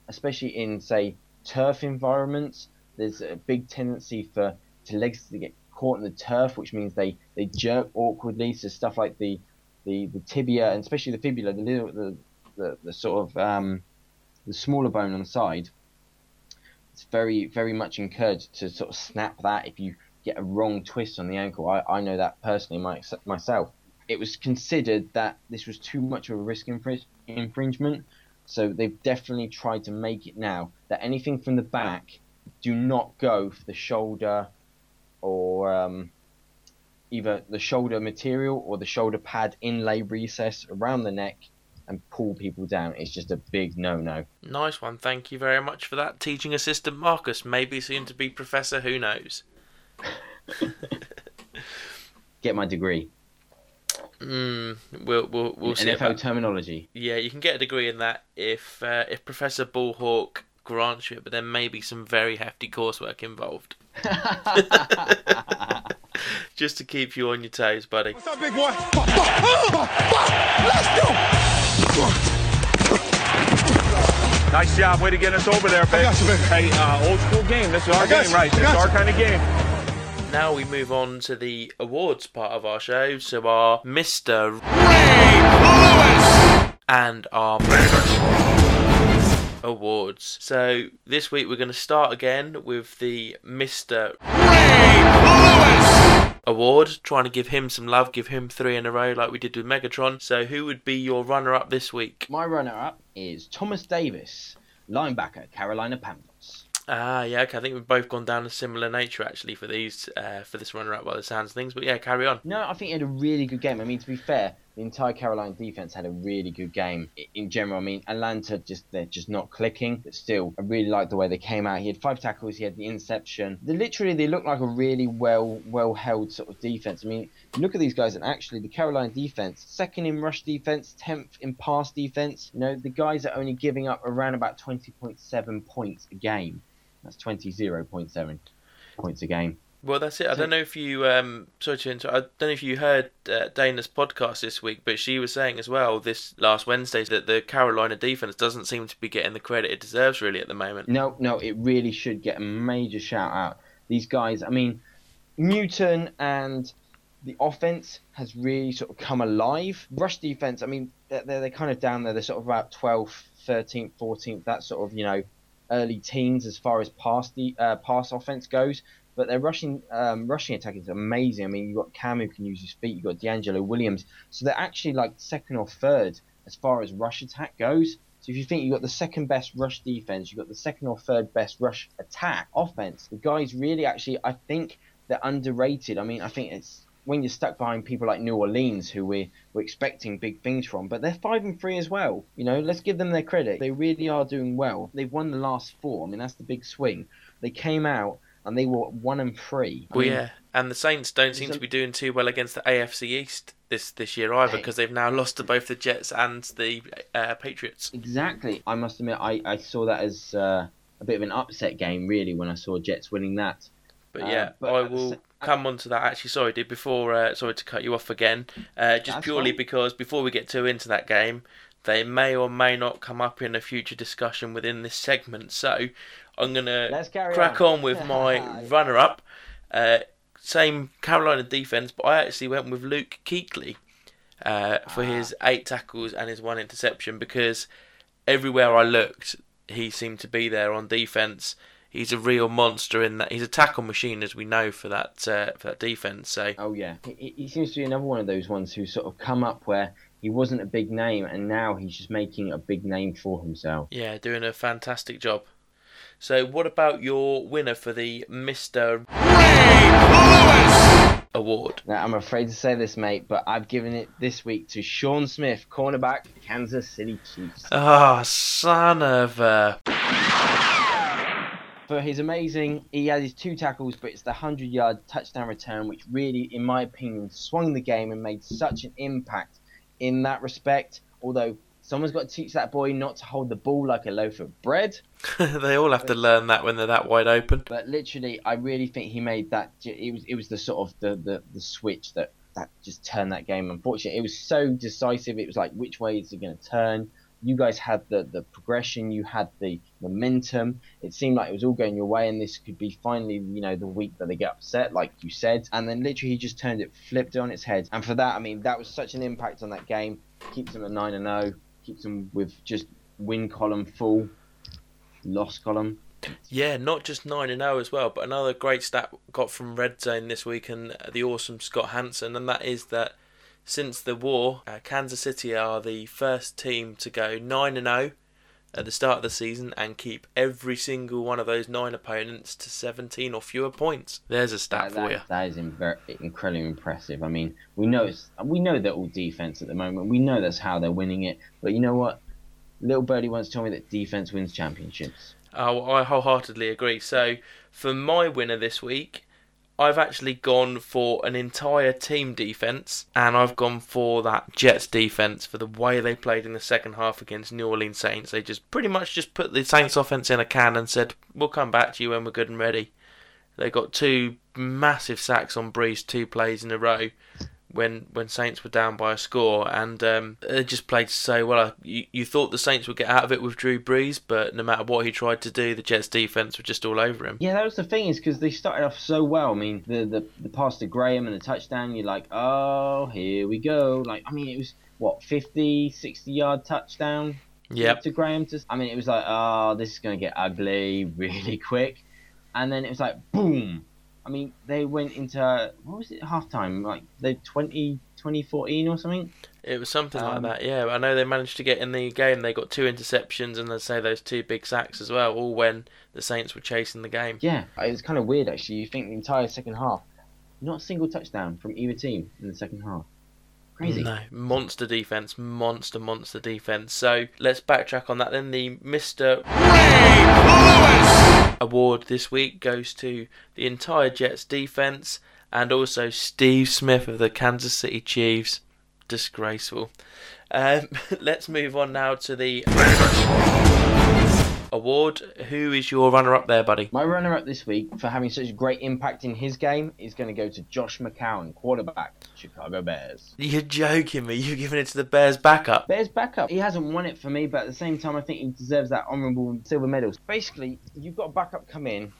especially in say turf environments. There's a big tendency for to legs to get caught in the turf, which means they, they jerk awkwardly. So stuff like the the, the tibia and especially the fibula, the little the, the, the sort of um, the smaller bone on the side it's very very much encouraged to sort of snap that if you get a wrong twist on the ankle. I, I know that personally my, myself. It was considered that this was too much of a risk infring- infringement, so they've definitely tried to make it now that anything from the back do not go for the shoulder or um, either the shoulder material or the shoulder pad inlay recess around the neck and pull people down. It's just a big no no. Nice one. Thank you very much for that. Teaching assistant Marcus, maybe soon to be professor, who knows? *laughs* Get my degree. Mm, we'll we'll we'll see. NFL about- terminology. Yeah, you can get a degree in that if uh, if Professor Ballhawk grants you it, but there may be some very hefty coursework involved. *laughs* Just to keep you on your toes, buddy. What's up, big boy? Let's go. Nice job. Way to get us over there, babe. got you, baby. Hey, uh, old school game. This is our game, you. right? This is our kind of game. now we move on to the awards part of our show. So our Mr. Ray Lewis and our awards. So this week we're going to start again with the Mr. Award, trying to give him some love, give him three in a row like we did with Megatron. So who would be your runner up this week? My runner-up is Thomas Davis, linebacker, Carolina Panthers. Ah, yeah, okay. I think we've both gone down a similar nature actually for these, uh, for this runner-up by the sounds of things. But yeah, carry on. No, I think he had a really good game. I mean, to be fair, the entire Carolina defense had a really good game in general. I mean, Atlanta just they're just not clicking, but still, I really like the way they came out. He had five tackles, he had the interception. They literally they look like a really well well held sort of defense. I mean, look at these guys, and actually, the Carolina defense, second in rush defense, tenth in pass defense. You know, the guys are only giving up around about twenty point seven points a game. That's twenty zero point seven points a game. Well, that's it. I don't know if you, um, sorry to interrupt. I don't know if you heard uh, Dana's podcast this week, but she was saying as well this last Wednesday that the Carolina defense doesn't seem to be getting the credit it deserves really at the moment. No, no, it really should get a major shout out. These guys, I mean, Newton and the offense has really sort of come alive. Rush defense, I mean, they're, they're, they're kind of down there. They're sort of about 12th, 13th, 14th, that sort of, you know, early teens as far as pass, the, uh, pass offense goes. But their rushing um, rushing attack is amazing. I mean, you've got Cam who can use his feet. You've got DeAngelo Williams. So they're actually like second or third as far as rush attack goes. So if you think you've got the second best rush defense, you've got the second or third best rush attack offense, the guys really actually, I think they're underrated. I mean, I think it's when you're stuck behind people like New Orleans, who we're, we're expecting big things from, but they're five and three as well. You know, let's give them their credit. They really are doing well. They've won the last four. I mean, that's the big swing. They came out and they were one and three. I Well, mean, yeah, and the Saints don't seem There's to be doing too well against the AFC East this this year either because they've now lost to both the Jets and the uh, Patriots. Exactly. I must admit, I, I saw that as uh, a bit of an upset game, really, when I saw Jets winning that. But Uh, yeah, but I at the will come on to that. Actually, sorry, dude. Before, uh, sorry to cut you off again. Uh, just That's purely fine. because before we get too into that game, they may or may not come up in a future discussion within this segment. So I'm gonna crack on. on with *laughs* my runner-up. Uh, same Carolina defense, but I actually went with Luke Kuechly uh, for Ah. his eight tackles and his one interception because everywhere I looked, he seemed to be there on defense. He's a real monster in that. He's a tackle machine, as we know for that uh, for that defense. So Oh yeah, he, he seems to be another one of those ones who sort of come up where he wasn't a big name, and now he's just making a big name for himself. yeah, doing a fantastic job. So what about your winner for the Mister Ray Lewis Award? Now I'm afraid to say this, mate, but I've given it this week to Sean Smith, cornerback, Kansas City Chiefs. Ah, son of a. for his amazing. He had his two tackles, but it's the 100 yard touchdown return, which really, in my opinion, swung the game and made such an impact in that respect. Although someone's got to teach that boy not to hold the ball like a loaf of bread. *laughs* they all have to learn that when they're that wide open. But literally, I really think he made that. It was it was the sort of the, the, the switch that that just turned that game. Unfortunately, it was so decisive. It was like which way is it going to turn? You guys had the, the progression. You had the momentum. It seemed like it was all going your way, and this could be finally, you know, the week that they get upset, like you said. And then literally, he just turned it, flipped it on its head. And for that, I mean, that was such an impact on that game. Keeps them at nine and zero. Keeps them with just win column full, loss column. Yeah, not just 9 and 0 as well, but another great stat got from Red Zone this week and the awesome Scott Hanson, and that is that since the war, uh, Kansas City are the first team to go 9 and 0 at the start of the season and keep every single one of those nine opponents to 17 or fewer points. There's a stat That- for that- you. That is in- very, incredibly impressive. I mean, we know it's, we know they're all defense at the moment. We know that's how they're winning it. But you know what? Little Birdie once told me that defense wins championships. Oh, I wholeheartedly agree. So, for my winner this week, I've actually gone for an entire team defense, and I've gone for that Jets defense for the way they played in the second half against New Orleans Saints. They just pretty much just put the Saints offense in a can and said, "We'll come back to you when we're good and ready." They got two massive sacks on Brees, two plays in a row, when when Saints were down by a score, and um, they just played so well. You, you thought the Saints would get out of it with Drew Brees, but no matter what he tried to do, the Jets defense were just all over him. Yeah, that was the thing is because they started off so well. I mean, the, the the pass to Graham and the touchdown, you're like, oh, here we go. Like, I mean, it was what 50, 60 yard touchdown. Yep. To Graham, to, I mean, it was like, oh, this is gonna get ugly *laughs* really quick, and then it was like, boom. I mean, they went into what was it halftime? Like the 20, 2014 or something. It was something Um, like that, yeah. I know they managed to get in the game. They got two interceptions and they say those two big sacks as well, all when the Saints were chasing the game. Yeah, it was kind of weird actually. You think the entire second half, not a single touchdown from either team in the second half. Crazy. No, monster defense, monster, monster defense. So let's backtrack on that. Then the Mister award this week goes to the entire Jets defense and also Steve Smith of the Kansas City Chiefs. Disgraceful. Um, *laughs* let's move on now to the award. Who is your runner-up there, buddy? My runner-up this week for having such a great impact in his game is going to go to Josh McCown, quarterback, Chicago Bears. You're joking me. You're giving it to the Bears backup. Bears backup. He hasn't won it for me, but at the same time, I think he deserves that honourable silver medal. Basically, you've got a backup come in.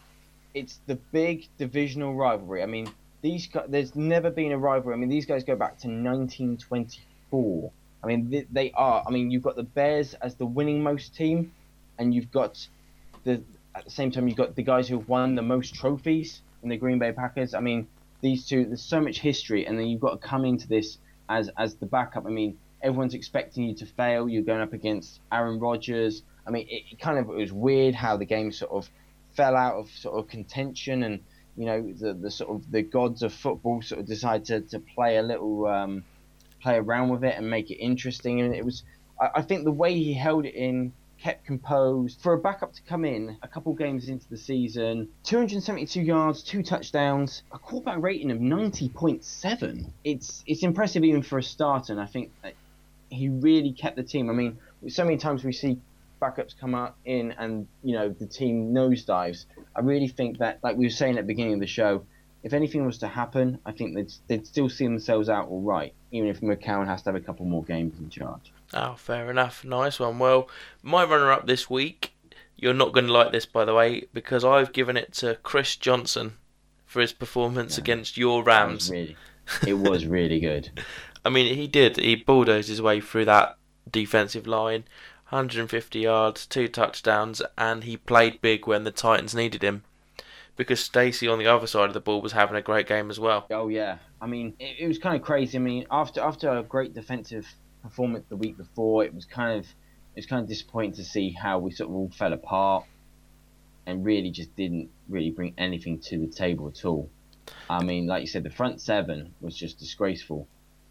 It's the big divisional rivalry. I mean, these guys, there's never been a rivalry. I mean, these guys go back to 1924. I mean, they, they are. I mean, you've got the Bears as the winning most team, and you've got the at the same time you've got the guys who've won the most trophies in the Green Bay Packers. I mean, these two. There's so much history, and then you've got to come into this as as the backup. I mean, everyone's expecting you to fail. You're going up against Aaron Rodgers. I mean, it, it kind of it was weird how the game sort of fell out of sort of contention, and you know the the sort of the gods of football sort of decided to, to play a little um, play around with it and make it interesting. And it was, I, I think the way he held it in, kept composed for a backup to come in a couple games into the season, 272 yards, two touchdowns, a quarterback rating of 90.7. It's it's impressive even for a starter, and I think he really kept the team. I mean, so many times we see backups come out in and you know the team nosedives. I really think that, like we were saying at the beginning of the show, if anything was to happen, I think they'd, they'd still see themselves out all right, even if McCown has to have a couple more games in charge. Oh, fair enough. Nice one. Well, my runner up this week, you're not going to like this, by the way, because I've given it to Chris Johnson for his performance against your That was Rams. really, it was really good. *laughs* I mean, he did. He bulldozed his way through that defensive line. 150 yards, two touchdowns, and he played big when the Titans needed him. Because Stacy on the other side of the ball was having a great game as well. Oh yeah, I mean it, it was kind of crazy. I mean after after a great defensive performance the week before, it was kind of it was kind of disappointing to see how we sort of all fell apart and really just didn't really bring anything to the table at all. I mean, like you said, the front seven was just disgraceful.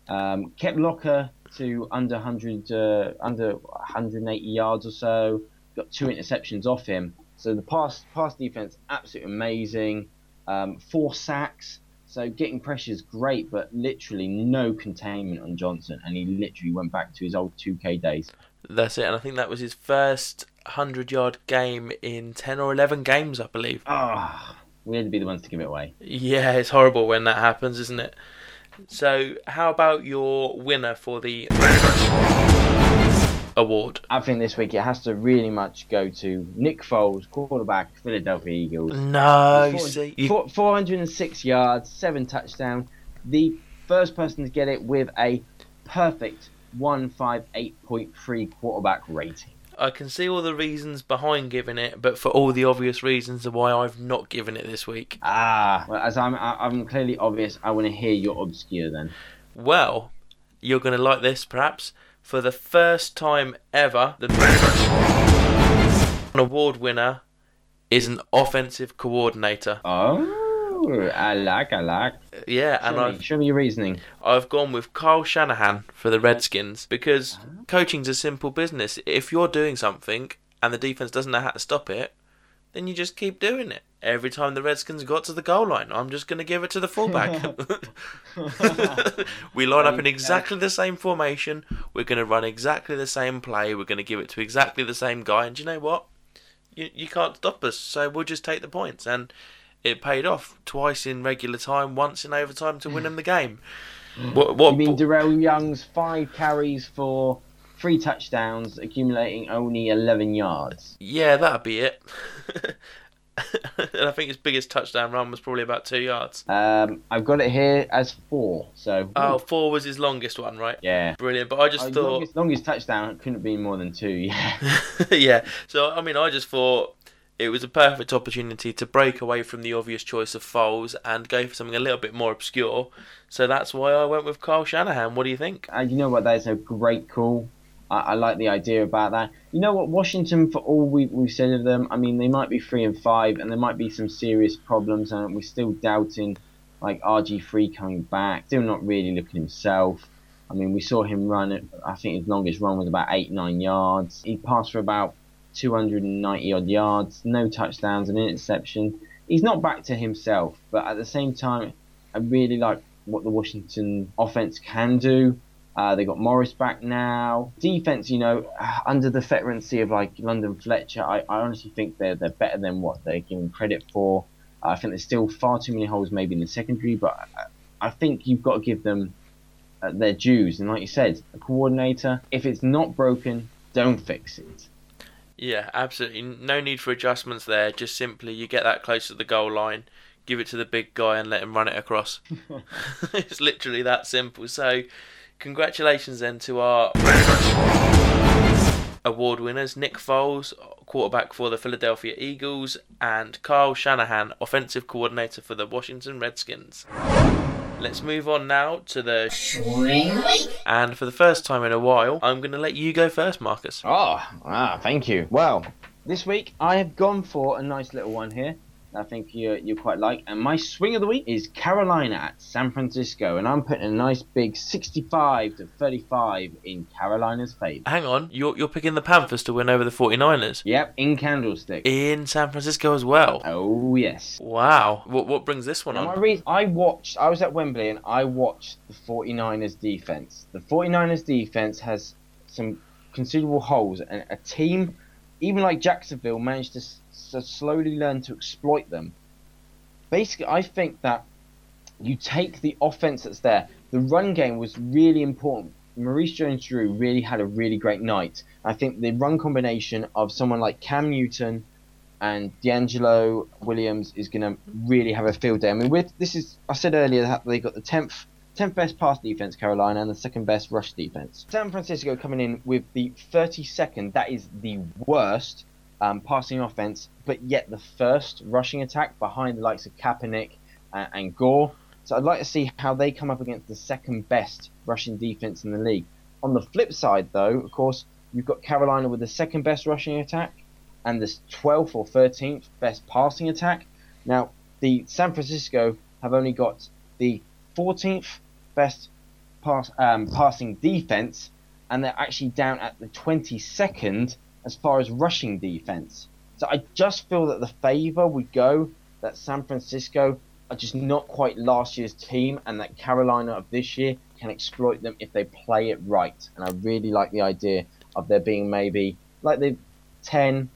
Um, kept Locker to under 100, uh, under 180 yards or so. Got two interceptions off him. So the pass pass defense absolutely amazing. Um, four sacks. So getting pressure is great, but literally no containment on Johnson, and he literally went back to his old 2K days. That's it, and I think that was his first 100 yard game in 10 or 11 games, I believe. Ah, we had to be the ones to give it away. Yeah, it's horrible when that happens, isn't it? So, how about your winner for the award? I think this week it has to really much go to Nick Foles, quarterback, Philadelphia Eagles. No, you Four- see, you, 406 yards, seven touchdowns. The first person to get it with a perfect 158.3 quarterback rating. I can see all the reasons behind giving it, but for all the obvious reasons of why I've not given it this week. Ah, well, as I'm, I- I'm clearly obvious, I want to hear your obscure then. Well, you're going to like this, perhaps. For the first time ever, the award winner is an offensive coordinator. Oh, I like, I like. Yeah, and Show I've me, show me your reasoning. I've gone with Carl Shanahan for the Redskins because ah. coaching's a simple business. If you're doing something and the defense doesn't know how to stop it, then you just keep doing it. Every time the Redskins got to the goal line, I'm just going to give it to the fullback. *laughs* we line up in exactly the same formation. We're going to run exactly the same play. We're going to give it to exactly the same guy. And do you know what? You, you can't stop us, so we'll just take the points. And it paid off twice in regular time, once in overtime to win mm. them the game. What? What? You mean Darrel Young's five carries for three touchdowns, accumulating only 11 yards? yeah, that'd be it. *laughs* and I think his biggest touchdown run was probably about two yards. Um, I've got it here as four. So Oh, four was his longest one, right? yeah. Brilliant. But I just Oh, thought, longest, longest touchdown couldn't have been more than two. Yeah. *laughs* yeah. So I mean, I just thought it was a perfect opportunity to break away from the obvious choice of Foles and go for something a little bit more obscure. So that's why I went with Carl Shanahan. What do you think? And you know what? That is a great call. I, I like the idea about that. You know what? Washington, for all we, we've said of them, I mean, they might be three and five, and there might be some serious problems, and we're still doubting, like RG3 coming back. Still not really looking himself. I mean, we saw him run. I think his longest run was about eight, nine yards. He passed for about 290 odd yards, no touchdowns, an interception. He's not back to himself, but at the same time, I really like what the Washington offense can do. Uh, they got Morris back now. Defense, you know, *sighs* under the veterancy of like London Fletcher, I, I honestly think they're they're better than what they're given credit for. I think there's still far too many holes maybe in the secondary, but I, I think you've got to give them uh, their dues. And like you said, a coordinator, if it's not broken, don't fix it. Yeah, absolutely. No need for adjustments there. Just simply you get that close to the goal line, give it to the big guy and let him run it across. *laughs* *laughs* it's literally that simple. So, congratulations then to our award winners Nick Foles, quarterback for the Philadelphia Eagles, and Carl Shanahan, offensive coordinator for the Washington Redskins. Let's move on now to the and for the first time in a while, I'm going to let you go first, Marcus. Oh, ah, thank you. Well, this week I have gone for a nice little one here. I think you you quite like. And my swing of the week is Carolina at San Francisco, and I'm putting a nice big 65 to 35 in Carolina's favour. Hang on, you're you're picking the Panthers to win over the 49ers Yep, in Candlestick. in San Francisco as well. Oh yes. Wow. What what brings this one Now, my on? reason, I watched. I was at Wembley and I watched the 49ers defense. The 49ers defense has some considerable holes, and a team, even like Jacksonville, managed to, s- to slowly learn to exploit them. Basically, I think that you take the offense that's there. The run game was really important. Maurice Jones-Drew really had a really great night. I think the run combination of someone like Cam Newton and DeAngelo Williams is going to really have a field day. I mean, with this is I said earlier that they got the tenth tenth best pass defense, Carolina, and the second best rush defense. San Francisco coming in with the 32nd. That is the worst um, passing offense, but yet the first rushing attack behind the likes of Kaepernick and, and Gore. So I'd like to see how they come up against the second best rushing defense in the league. On the flip side, though, of course, you've got Carolina with the second best rushing attack and the 12th or 13th best passing attack. Now, the San Francisco have only got the 14th best pass, um, passing defense, and they're actually down at the 22nd as far as rushing defense. So I just feel that the favour would go that San Francisco are just not quite last year's team, and that Carolina of this year can exploit them if they play it right. And I really like the idea of there being maybe like the 10,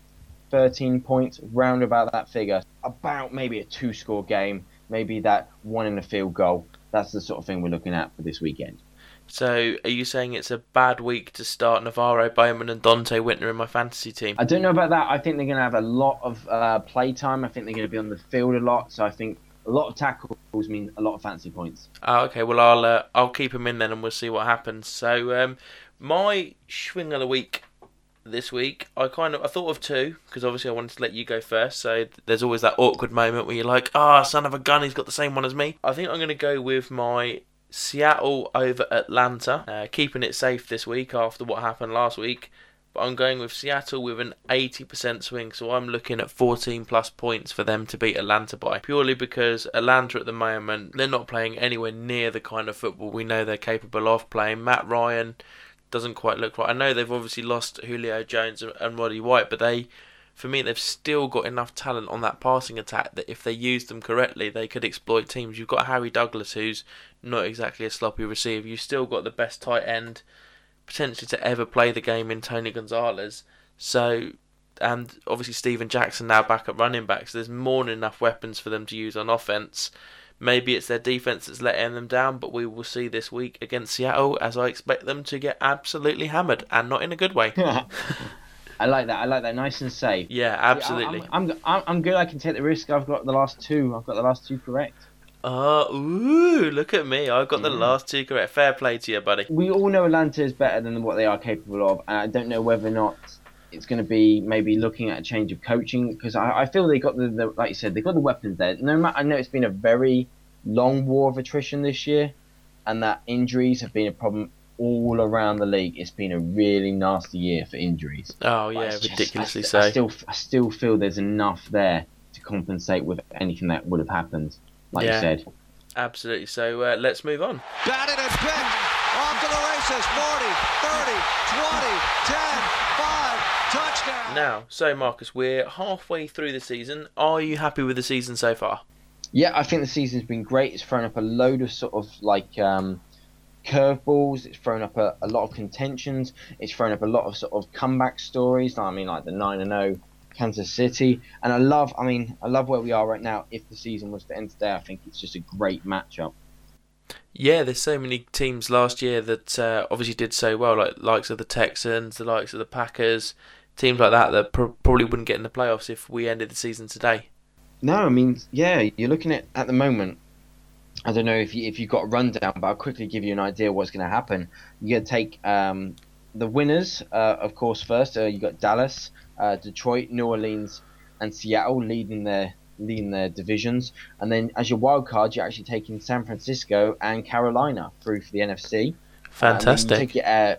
13 points, round about that figure. About maybe a two score game, maybe that one in a field goal. That's the sort of thing we're looking at for this weekend. So, are you saying it's a bad week to start NaVorro Bowman and Donte Whitner in my fantasy team? I don't know about that. I think they're going to have a lot of uh, play time. I think they're going to be on the field a lot. So I think a lot of tackles mean a lot of fancy points. Oh, okay. Well, I'll uh, I'll keep him in then, and we'll see what happens. So, um, my swing of the week this week, I kind of I thought of two because obviously I wanted to let you go first. So there's always that awkward moment where you're like, "Ah, son of a gun, he's got the same one as me." I think I'm going to go with my Seattle over Atlanta, uh, keeping it safe this week after what happened last week. But I'm going with Seattle with an 80% swing, so I'm looking at 14 plus points for them to beat Atlanta by. Purely because Atlanta at the moment, they're not playing anywhere near the kind of football we know they're capable of playing. Matt Ryan doesn't quite look right. I know they've obviously lost Julio Jones and- and Roddy White, but they, for me, they've still got enough talent on that passing attack that if they use them correctly, they could exploit teams. You've got Harry Douglas, who's not exactly a sloppy receiver. You've still got the best tight end potentially to ever play the game in Tony Gonzalez. So, and obviously Steven Jackson now back at running back. So there's more than enough weapons for them to use on offense. Maybe it's their defense that's letting them down, but we will see this week against Seattle as I expect them to get absolutely hammered and not in a good way. *laughs* *laughs* I like that. I like that. Nice and safe. yeah, absolutely. I'm, I'm, I'm, I'm good. I can take the risk. I've got the last two. I've got the last two correct. Oh, ooh, look at me. I've got the last two correct. Fair play to you, buddy. We all know Atlanta is better than what they are capable of, and I don't know whether or not it's going to be maybe looking at a change of coaching because I, I feel they got the, the like you said they got the weapons there. No matter I know it's been a very long war of attrition this year, and that injuries have been a problem all around the league. It's been a really nasty year for injuries. Oh, But yeah, it's just- ridiculously I, so. I still I still feel there's enough there to compensate with anything that would have happened. Like Yeah. you said. Absolutely. So uh, let's move on. Batted and picked. Off to the races. 40, 30, 20, 10, 5. Touchdown. Now, so Marcus, we're halfway through the season. Are you happy with the season so far? Yeah, I think the season's been great. It's thrown up a load of sort of like um, curveballs. It's thrown up a, a lot of contentions. It's thrown up a lot of sort of comeback stories. I mean, like the nine and zero Kansas City. And I love. I mean, I love where we are right now. If the season was to end today, I think it's just a great matchup. Yeah, there's so many teams last year that uh, obviously did so well, like likes of the Texans, the likes of the Packers, teams like that that pr- probably wouldn't get in the playoffs if we ended the season today. No, I mean, yeah, you're looking at at the moment. I don't know if you if you've got a rundown, but I'll quickly give you an idea of what's going to happen. You're going to take um, the winners, uh, of course. First, uh, you got Dallas, uh, Detroit, New Orleans, and Seattle leading their leading their divisions, and then as your wild card, you're actually taking San Francisco and Carolina through for the NFC. Uh, Fantastic. take your, uh,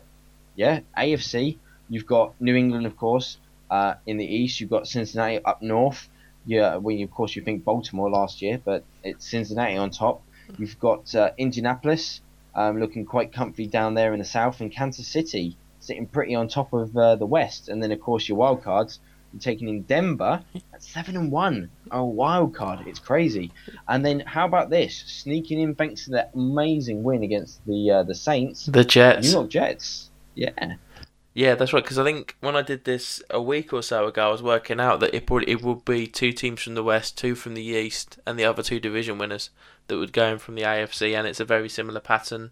yeah, AFC. You've got New England, of course, uh, in the East. You've got Cincinnati up north. Yeah, well, you, of course, you think Baltimore last year, but it's Cincinnati on top. You've got uh, Indianapolis um, looking quite comfy down there in the south, and Kansas City sitting pretty on top of uh, the West. And then, of course, your wild cards. You're taking in Denver at seven and one. Oh, wild card! It's crazy. And then, how about this? Sneaking in thanks to that amazing win against the uh, the Saints. The Jets. New York Jets. Yeah. Yeah, that's right. Because I think when I did this a week or so ago, I was working out that it probably it would be two teams from the West, two from the East, and the other two division winners that would go in from the AFC. And it's a very similar pattern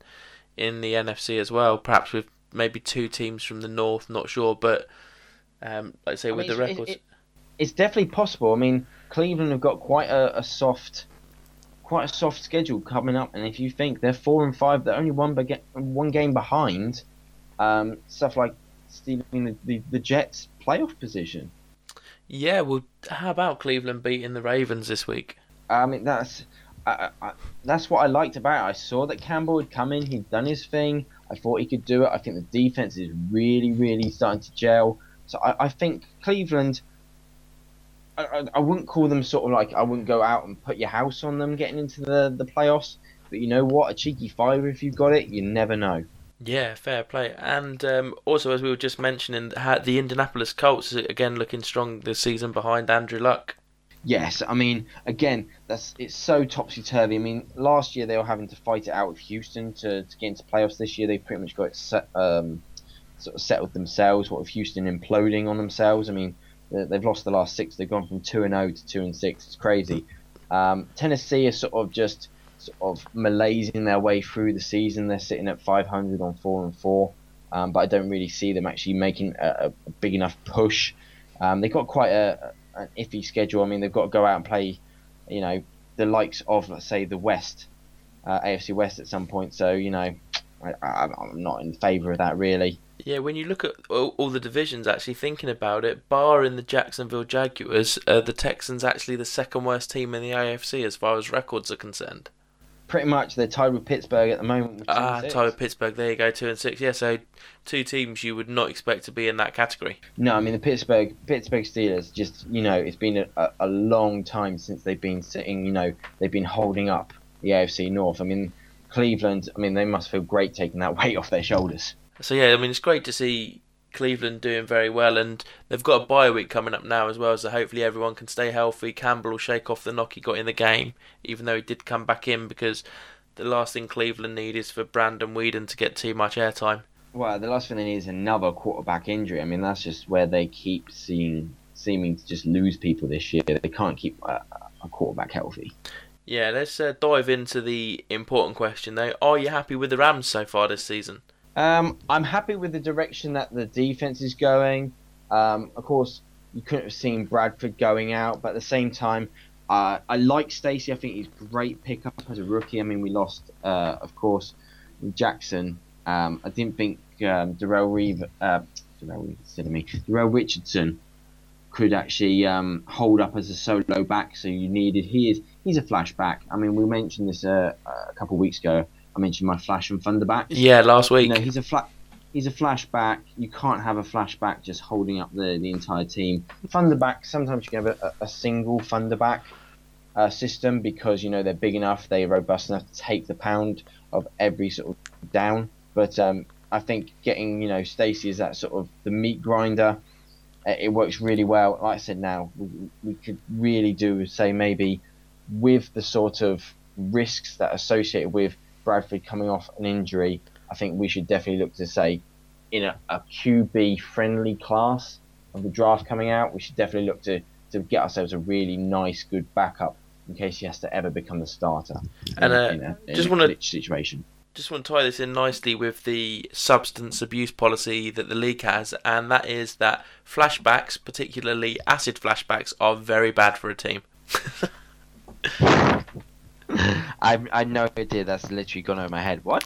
in the NFC as well. Perhaps with maybe two teams from the North, not sure, but um, like I say, I with mean, the records, it- it's definitely possible. I mean, Cleveland have got quite a, a soft, quite a soft schedule coming up, and if you think they're four and five, they're only one beg- one game behind. Um, stuff like stealing the, the, the Jets' playoff position. yeah. Well, how about Cleveland beating the Ravens this week? I mean, that's I, I, that's what I liked about it. I saw that Campbell had come in, he'd done his thing. I thought he could do it. I think the defense is really, really starting to gel. So I, I think Cleveland. I, I, wouldn't call them sort of like I wouldn't go out and put your house on them getting into the the playoffs. But you know what? A cheeky fiver if you've got it. You never know. Yeah, fair play. And um, also, as we were just mentioning, the Indianapolis Colts again looking strong this season behind Andrew Luck. Yes, I mean, again, that's it's so topsy turvy. I mean, last year they were having to fight it out with Houston to, to get into playoffs. This year they've pretty much got it set, um, sort of settled themselves. What with Houston imploding on themselves? I mean, they- they've lost the last six. They've gone from two and zero to two and six. It's crazy. Um, Tennessee is sort of just sort of malaising their way through the season. They're sitting at 500 on four and four, um, but I don't really see them actually making a, a big enough push. Um, they've got quite a, an iffy schedule. I mean, they've got to go out and play, you know, the likes of, let's say, the West, uh, AFC West at some point. So, you know, I, I'm not in favour of that really. Yeah, when you look at all, all the divisions, actually thinking about it, bar in the Jacksonville Jaguars, uh, the Texans actually the second worst team in the AFC as far as records are concerned. Pretty much they're tied with Pittsburgh at the moment. Ah, tied with Pittsburgh. There you go, two and six. Yeah, so two teams you would not expect to be in that category. No, I mean the Pittsburgh Pittsburgh Steelers. Just you know, it's been a, a long time since they've been sitting. You know, they've been holding up the AFC North. I mean, Cleveland. I mean, they must feel great taking that *laughs* weight off their shoulders. So yeah, I mean it's great to see Cleveland doing very well, and they've got a bye week coming up now as well. So hopefully everyone can stay healthy. Campbell will shake off the knock he got in the game, even though he did come back in because the last thing Cleveland need is for Brandon Weeden to get too much airtime. Well, the last thing they need is another quarterback injury. I mean, that's just where they keep seeing seeming to just lose people this year. They can't keep a, a quarterback healthy. Yeah, let's uh, dive into the important question though. Are you happy with the Rams so far this season? Um, I'm happy with the direction that the defense is going. Um, of course, you couldn't have seen Bradford going out, but at the same time, uh, I like Stacy. I think he's great pickup as a rookie. I mean, we lost, uh, of course, Jackson. Um, I didn't think um, Darrell Reeve, uh, Darrell me, Daryl Richardson could actually um, hold up as a solo back. So you needed. He is. He's a flashback. I mean, we mentioned this uh, a couple of weeks ago. I mentioned my flash and thunderback. Yeah, last week. You know, he's a flat. He's a flashback. You can't have a flashback just holding up the, the entire team. Thunderback. Sometimes you can have a, a single thunderback uh, system because you know they're big enough, they're robust enough to take the pound of every sort of down. But um, I think getting you know Stacy is that sort of the meat grinder, uh, it works really well. Like I said, now we, we could really do say maybe with the sort of risks that are associated with Bradford coming off an injury, I think we should definitely look to say in a, a QB friendly class of the draft coming out, we should definitely look to, to get ourselves a really nice, good backup in case he has to ever become the starter. And uh, in a, in just want to situation. just want to tie this in nicely with the substance abuse policy that the league has, and that is that flashbacks, particularly acid flashbacks, are very bad for a team. *laughs* I I no idea. That's literally gone over my head. What?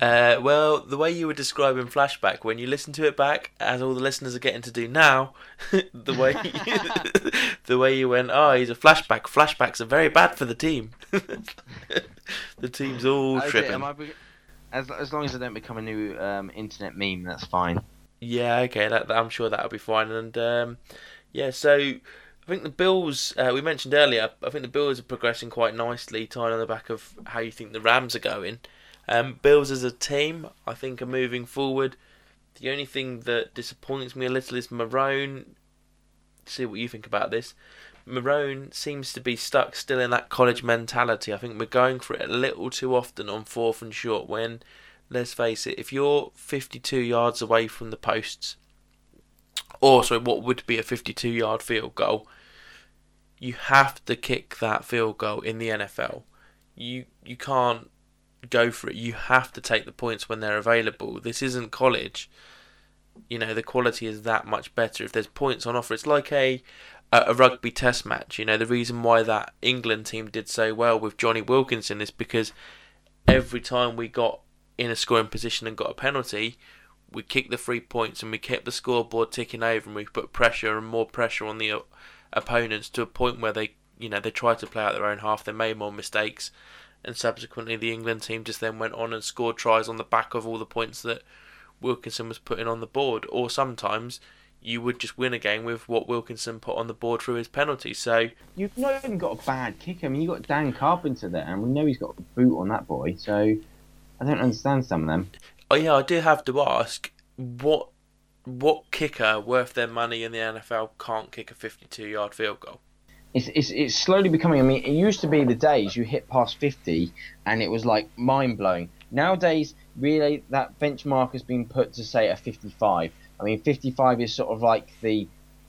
Uh, well, the way you were describing flashback, when you listen to it back, as all the listeners are getting to do now, *laughs* the way *laughs* the way you went, oh, he's a flashback. Flashbacks are very bad for the team. *laughs* the team's all Okay, tripping. I as as long as I don't become a new um, internet meme, that's fine. Yeah, okay, that, that- I'm sure that'll be fine. And um, yeah, so I think the Bills. Uh, we mentioned earlier. I think the Bills are progressing quite nicely, tied on the back of how you think the Rams are going. Um, Bills as a team, I think, are moving forward. The only thing that disappoints me a little is Marrone. See what you think about this. Marrone seems to be stuck still in that college mentality. I think we're going for it a little too often on fourth and short. When, let's face it, if you're 52 yards away from the posts, or sorry, what would be a 52 yard field goal, you have to kick that field goal in the NFL. You you can't go for it. You have to take the points when they're available. This isn't college. You know the quality is that much better if there's points on offer. It's like a a a rugby test match. You know the reason why that England team did so well with Jonny Wilkinson is because every time we got in a scoring position and got a penalty, we kicked the three points and we kept the scoreboard ticking over and we put pressure and more pressure on the opponents to a point where they you know they tried to play out their own half they made more mistakes and subsequently the England team just then went on and scored tries on the back of all the points that Wilkinson was putting on the board or sometimes you would just win a game with what Wilkinson put on the board through his penalties so You've not even got a bad kicker. I mean, you got Dan Carpenter there, and we know he's got a boot on that boy. So I don't understand some of them. Oh yeah I do have to ask what what kicker worth their money in the NFL can't kick a 52 yard field goal It's, it's it's slowly becoming. I mean, it used to be the days you hit past fifty, and it was like mind blowing. Nowadays, really, that benchmark has been put to say a fifty-five. I mean, fifty-five is sort of like the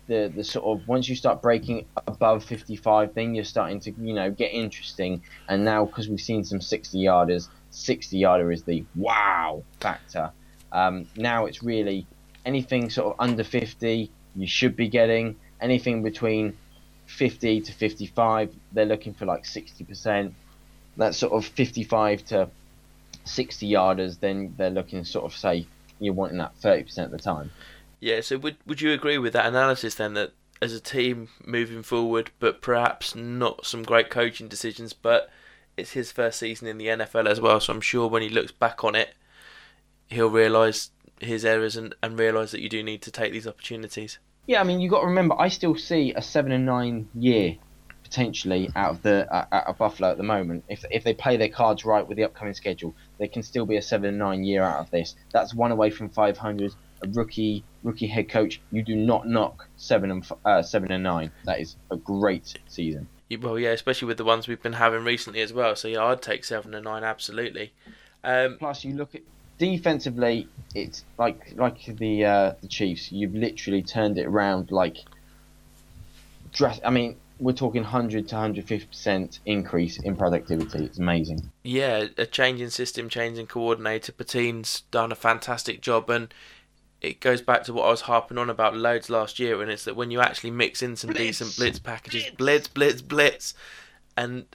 the the sort of once you start breaking above fifty-five, then you're starting to you know get interesting. And now because we've seen some sixty yarders, sixty yarder is the wow factor. Um, now it's really anything sort of under fifty, you should be getting. Anything between 50 to 55 they're looking for like 60% that sort of 55 to 60 yarders then they're looking sort of say you're wanting that 30% of the time. Yeah, so would would you agree with that analysis then that as a team moving forward, but perhaps not some great coaching decisions, but it's his first season in the NFL as well, so I'm sure when he looks back on it, he'll realise his errors and, and realise that you do need to take these opportunities. yeah i mean you've got to remember i still see a 7 and 9 year potentially out of the uh, out of buffalo at the moment. If if they play their cards right with the upcoming schedule they can still be a 7 and 9 year out of this. That's one away from 500 a rookie rookie head coach. You do not knock 7 and uh, 7 and 9 that is a great season Well, yeah, especially with the ones we've been having recently as well. So yeah, I'd take seven and nine absolutely. Um, Plus, you look at defensively, it's like like the uh, the Chiefs. You've literally turned it around. Like, dress. I mean, we're talking 100 to 150 percent increase in productivity. It's amazing. Yeah, a change in system, change in coordinator. Pettine's done a fantastic job, and it goes back to what I was harping on about loads last year, and it's that when you actually mix in some Blitz. decent blitz packages, blitz, blitz, blitz, and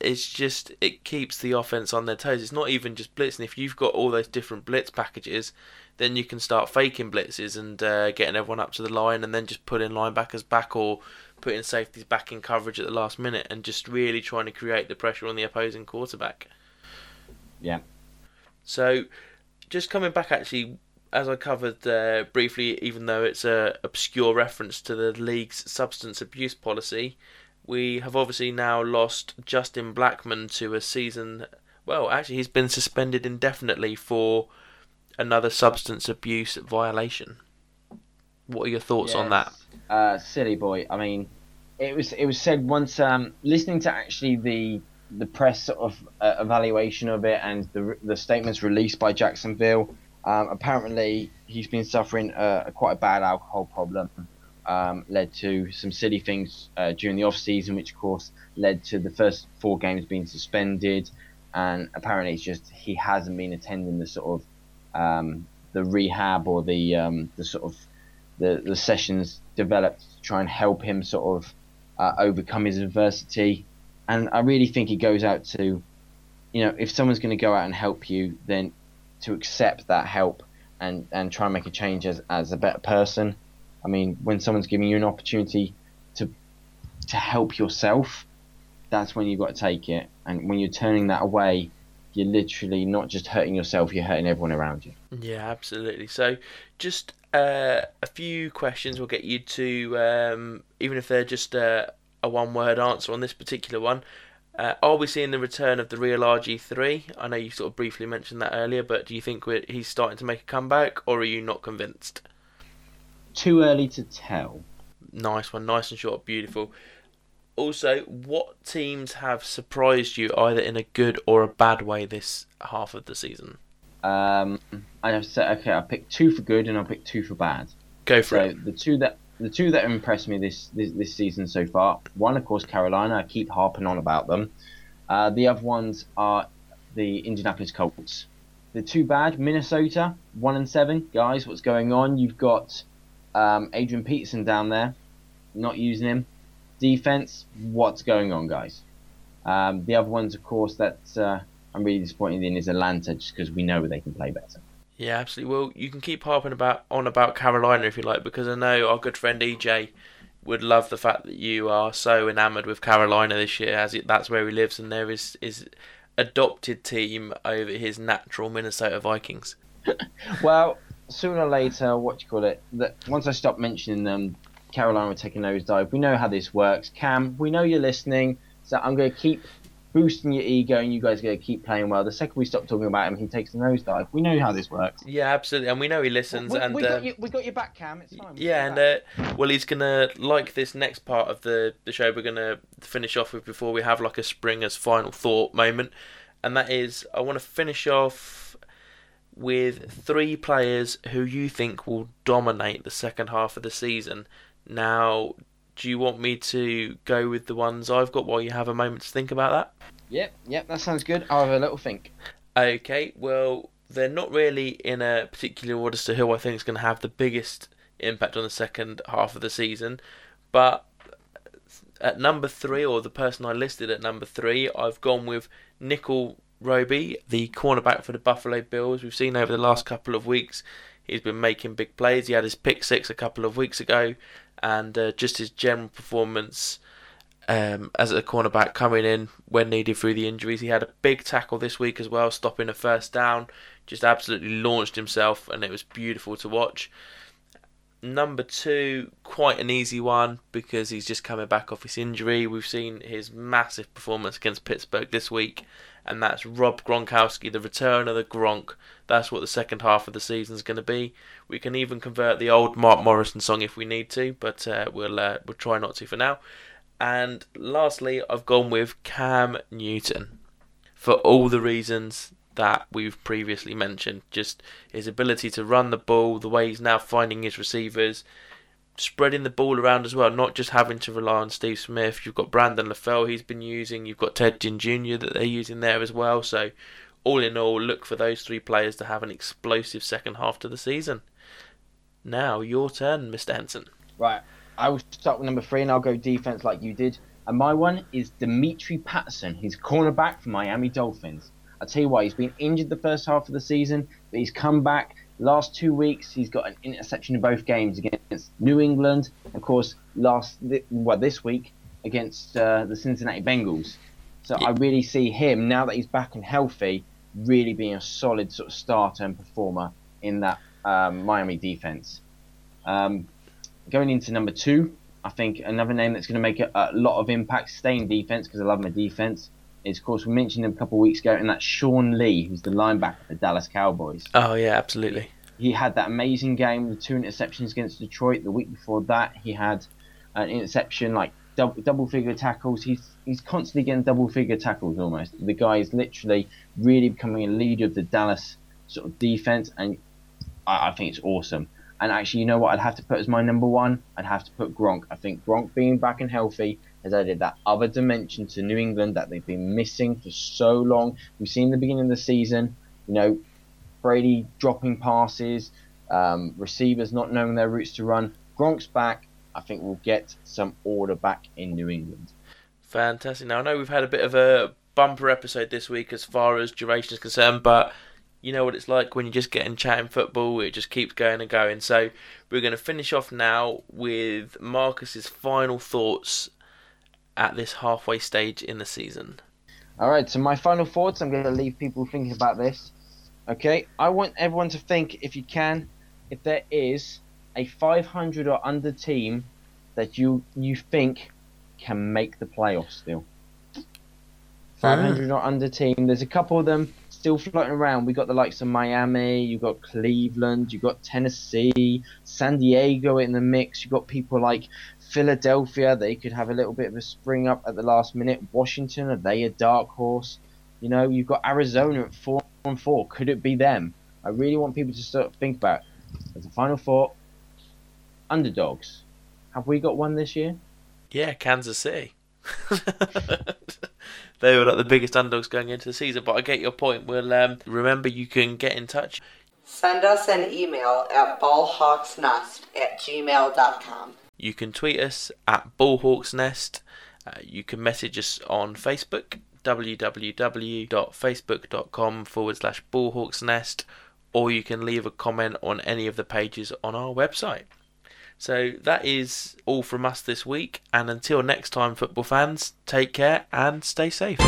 it's just it keeps the offense on their toes. It's not even just blitz, and if you've got all those different blitz packages, then you can start faking blitzes and uh, getting everyone up to the line, and then just putting linebackers back or putting safeties back in coverage at the last minute, and just really trying to create the pressure on the opposing quarterback. Yeah. So, just coming back actually, as I covered uh, briefly, even though it's a obscure reference to the league's substance abuse policy, we have obviously now lost Justin Blackmon to a season. Well, actually, he's been suspended indefinitely for another substance abuse violation. What are your thoughts on that? Uh, silly boy. I mean, it was it was said once. Um, listening to actually the the press sort of uh, evaluation of it and the the statements released by Jacksonville. Um, apparently, he's been suffering a, a quite a bad alcohol problem. Um, led to some silly things uh, during the off season, which of course led to the first four games being suspended. And apparently, it's just he hasn't been attending the sort of um, the rehab or the um, the sort of the, the sessions developed to try and help him sort of uh, overcome his adversity. And I really think it goes out to, you know, if someone's going to go out and help you, then to accept that help and, and try and make a change as, as a better person. I mean, when someone's giving you an opportunity to to help yourself, that's when you've got to take it. And when you're turning that away, you're literally not just hurting yourself, you're hurting everyone around you. Yeah, absolutely. So, just uh, a few questions will get you to, um, even if they're just uh, a one word answer on this particular one. Uh, are we seeing the return of the real RG3? I know you sort of briefly mentioned that earlier, but do you think we're, he's starting to make a comeback, or are you not convinced? Too early to tell. Nice one, nice and short, beautiful. Also, what teams have surprised you either in a good or a bad way this half of the season? Um, I have said okay. I picked two for good and I picked two for bad. Go for so it. the two that the two that impressed me this, this this season so far. One, of course, Carolina. I keep harping on about them. Uh, the other ones are the Indianapolis Colts. The two bad, Minnesota, one and seven. Guys, what's going on? You've got um, Adrian Peterson down there, not using him. Defense, what's going on, guys? Um, the other ones, of course, that uh, I'm really disappointed in is Atlanta, just because we know they can play better. Yeah, absolutely. Well, you can keep harping about on about Carolina if you like, because I know our good friend EJ would love the fact that you are so enamoured with Carolina this year, as it, that's where he lives, and there is is adopted team over his natural Minnesota Vikings. *laughs* well, sooner or later, what do you call it? That once I stop mentioning them, Carolina will take a nosedive. We know how this works. Cam, we know you're listening, so I'm going to keep boosting your ego, and you guys are going to keep playing well. The second we stop talking about him, he takes a nosedive. We know how this works. Yeah, absolutely, and we know he listens. we, and we, got you, we got your back, Cam. It's fine. We yeah, and uh, well, he's gonna like this next part of the the show. We're gonna finish off with before we have like a springer's final thought moment, and that is I want to finish off with three players who you think will dominate the second half of the season. Now, do you want me to go with the ones I've got while you have a moment to think about that? Yep, yep, that sounds good. I'll have a little think. Okay, well, they're not really in a particular order as to who I think is going to have the biggest impact on the second half of the season, but at number three, or the person I listed at number three, I've gone with Nickell Robey, the cornerback for the Buffalo Bills. We've seen over the last couple of weeks he's been making big plays. He had his pick six a couple of weeks ago, and uh, just his general performance um, as a cornerback coming in when needed through the injuries. He had a big tackle this week as well, stopping a first down. Just absolutely launched himself, and it was beautiful to watch. Number two, quite an easy one because he's just coming back off his injury. We've seen his massive performance against Pittsburgh this week, and that's Rob Gronkowski, the return of the Gronk. That's what the second half of the season is going to be. We can even convert the old Mark Morrison song if we need to, but uh, we'll uh, we'll try not to for now. And lastly, I've gone with Cam Newton for all the reasons that we've previously mentioned. Just his ability to run the ball, the way he's now finding his receivers, spreading the ball around as well, not just having to rely on Steve Smith. You've got Brandon LaFell he's been using. You've got Ted Ginn Jr. that they're using there as well. So, all in all, look for those three players to have an explosive second half to the season. Now, your turn, Mr. Henson. Right. I will start with number three, and I'll go defense like you did. And my one is Dimitri Patterson. He's cornerback for Miami Dolphins. I'll tell you why. He's been injured the first half of the season, but he's come back. Last two weeks, he's got an interception in both games against New England. Of course, last well this week against uh, the Cincinnati Bengals. So I really see him now that he's back and healthy, really being a solid sort of starter and performer in that um, Miami defense. Um, going into number two, I think another name that's going to make a, a lot of impact, staying defense because I love my defense, is of course we mentioned him a couple of weeks ago, and that's Sean Lee, who's the linebacker for the Dallas Cowboys. Oh yeah, absolutely. He had that amazing game, the two interceptions against Detroit. The week before that, he had an interception, like double, double figure tackles. He's he's constantly getting double figure tackles almost. The guy is literally really becoming a leader of the Dallas sort of defense, and I, I think it's awesome. And actually, you know what? I'd have to put as my number one. I'd have to put Gronk. I think Gronk being back and healthy has added that other dimension to New England that they've been missing for so long. We've seen the beginning of the season, you know, Brady dropping passes, um, receivers not knowing their routes to run. Gronk's back. I think we'll get some order back in New England. Fantastic. Now I know we've had a bit of a bumper episode this week as far as duration is concerned, but you know what it's like when you're just getting chatting football, it just keeps going and going. So we're going to finish off now with Marcus's final thoughts at this halfway stage in the season. All right, so my final thoughts, I'm going to leave people thinking about this. Okay, I want everyone to think, if you can, if there is a 500 or under team that you you think can make the playoffs still. Hmm. 500 or under team. There's a couple of them still floating around. We got the likes of Miami, you got Cleveland, you got Tennessee, San Diego in the mix. You got people like Philadelphia. They could have a little bit of a spring up at the last minute. Washington, are they a dark horse? You know, you've got Arizona at four and four. Could it be them? I really want people to start think about. As a final thought, underdogs. Have we got one this year? Yeah, Kansas City. *laughs* they were like the biggest underdogs going into the season, but I get your point. Well, um, remember you can get in touch. Send us an email at ballhawksnest at gmail.com. You can tweet us at ballhawksnest. Uh, you can message us on Facebook, www.facebook.com forward slash ballhawksnest, or you can leave a comment on any of the pages on our website. So that is all from us this week, and until next time, football fans, take care and stay safe.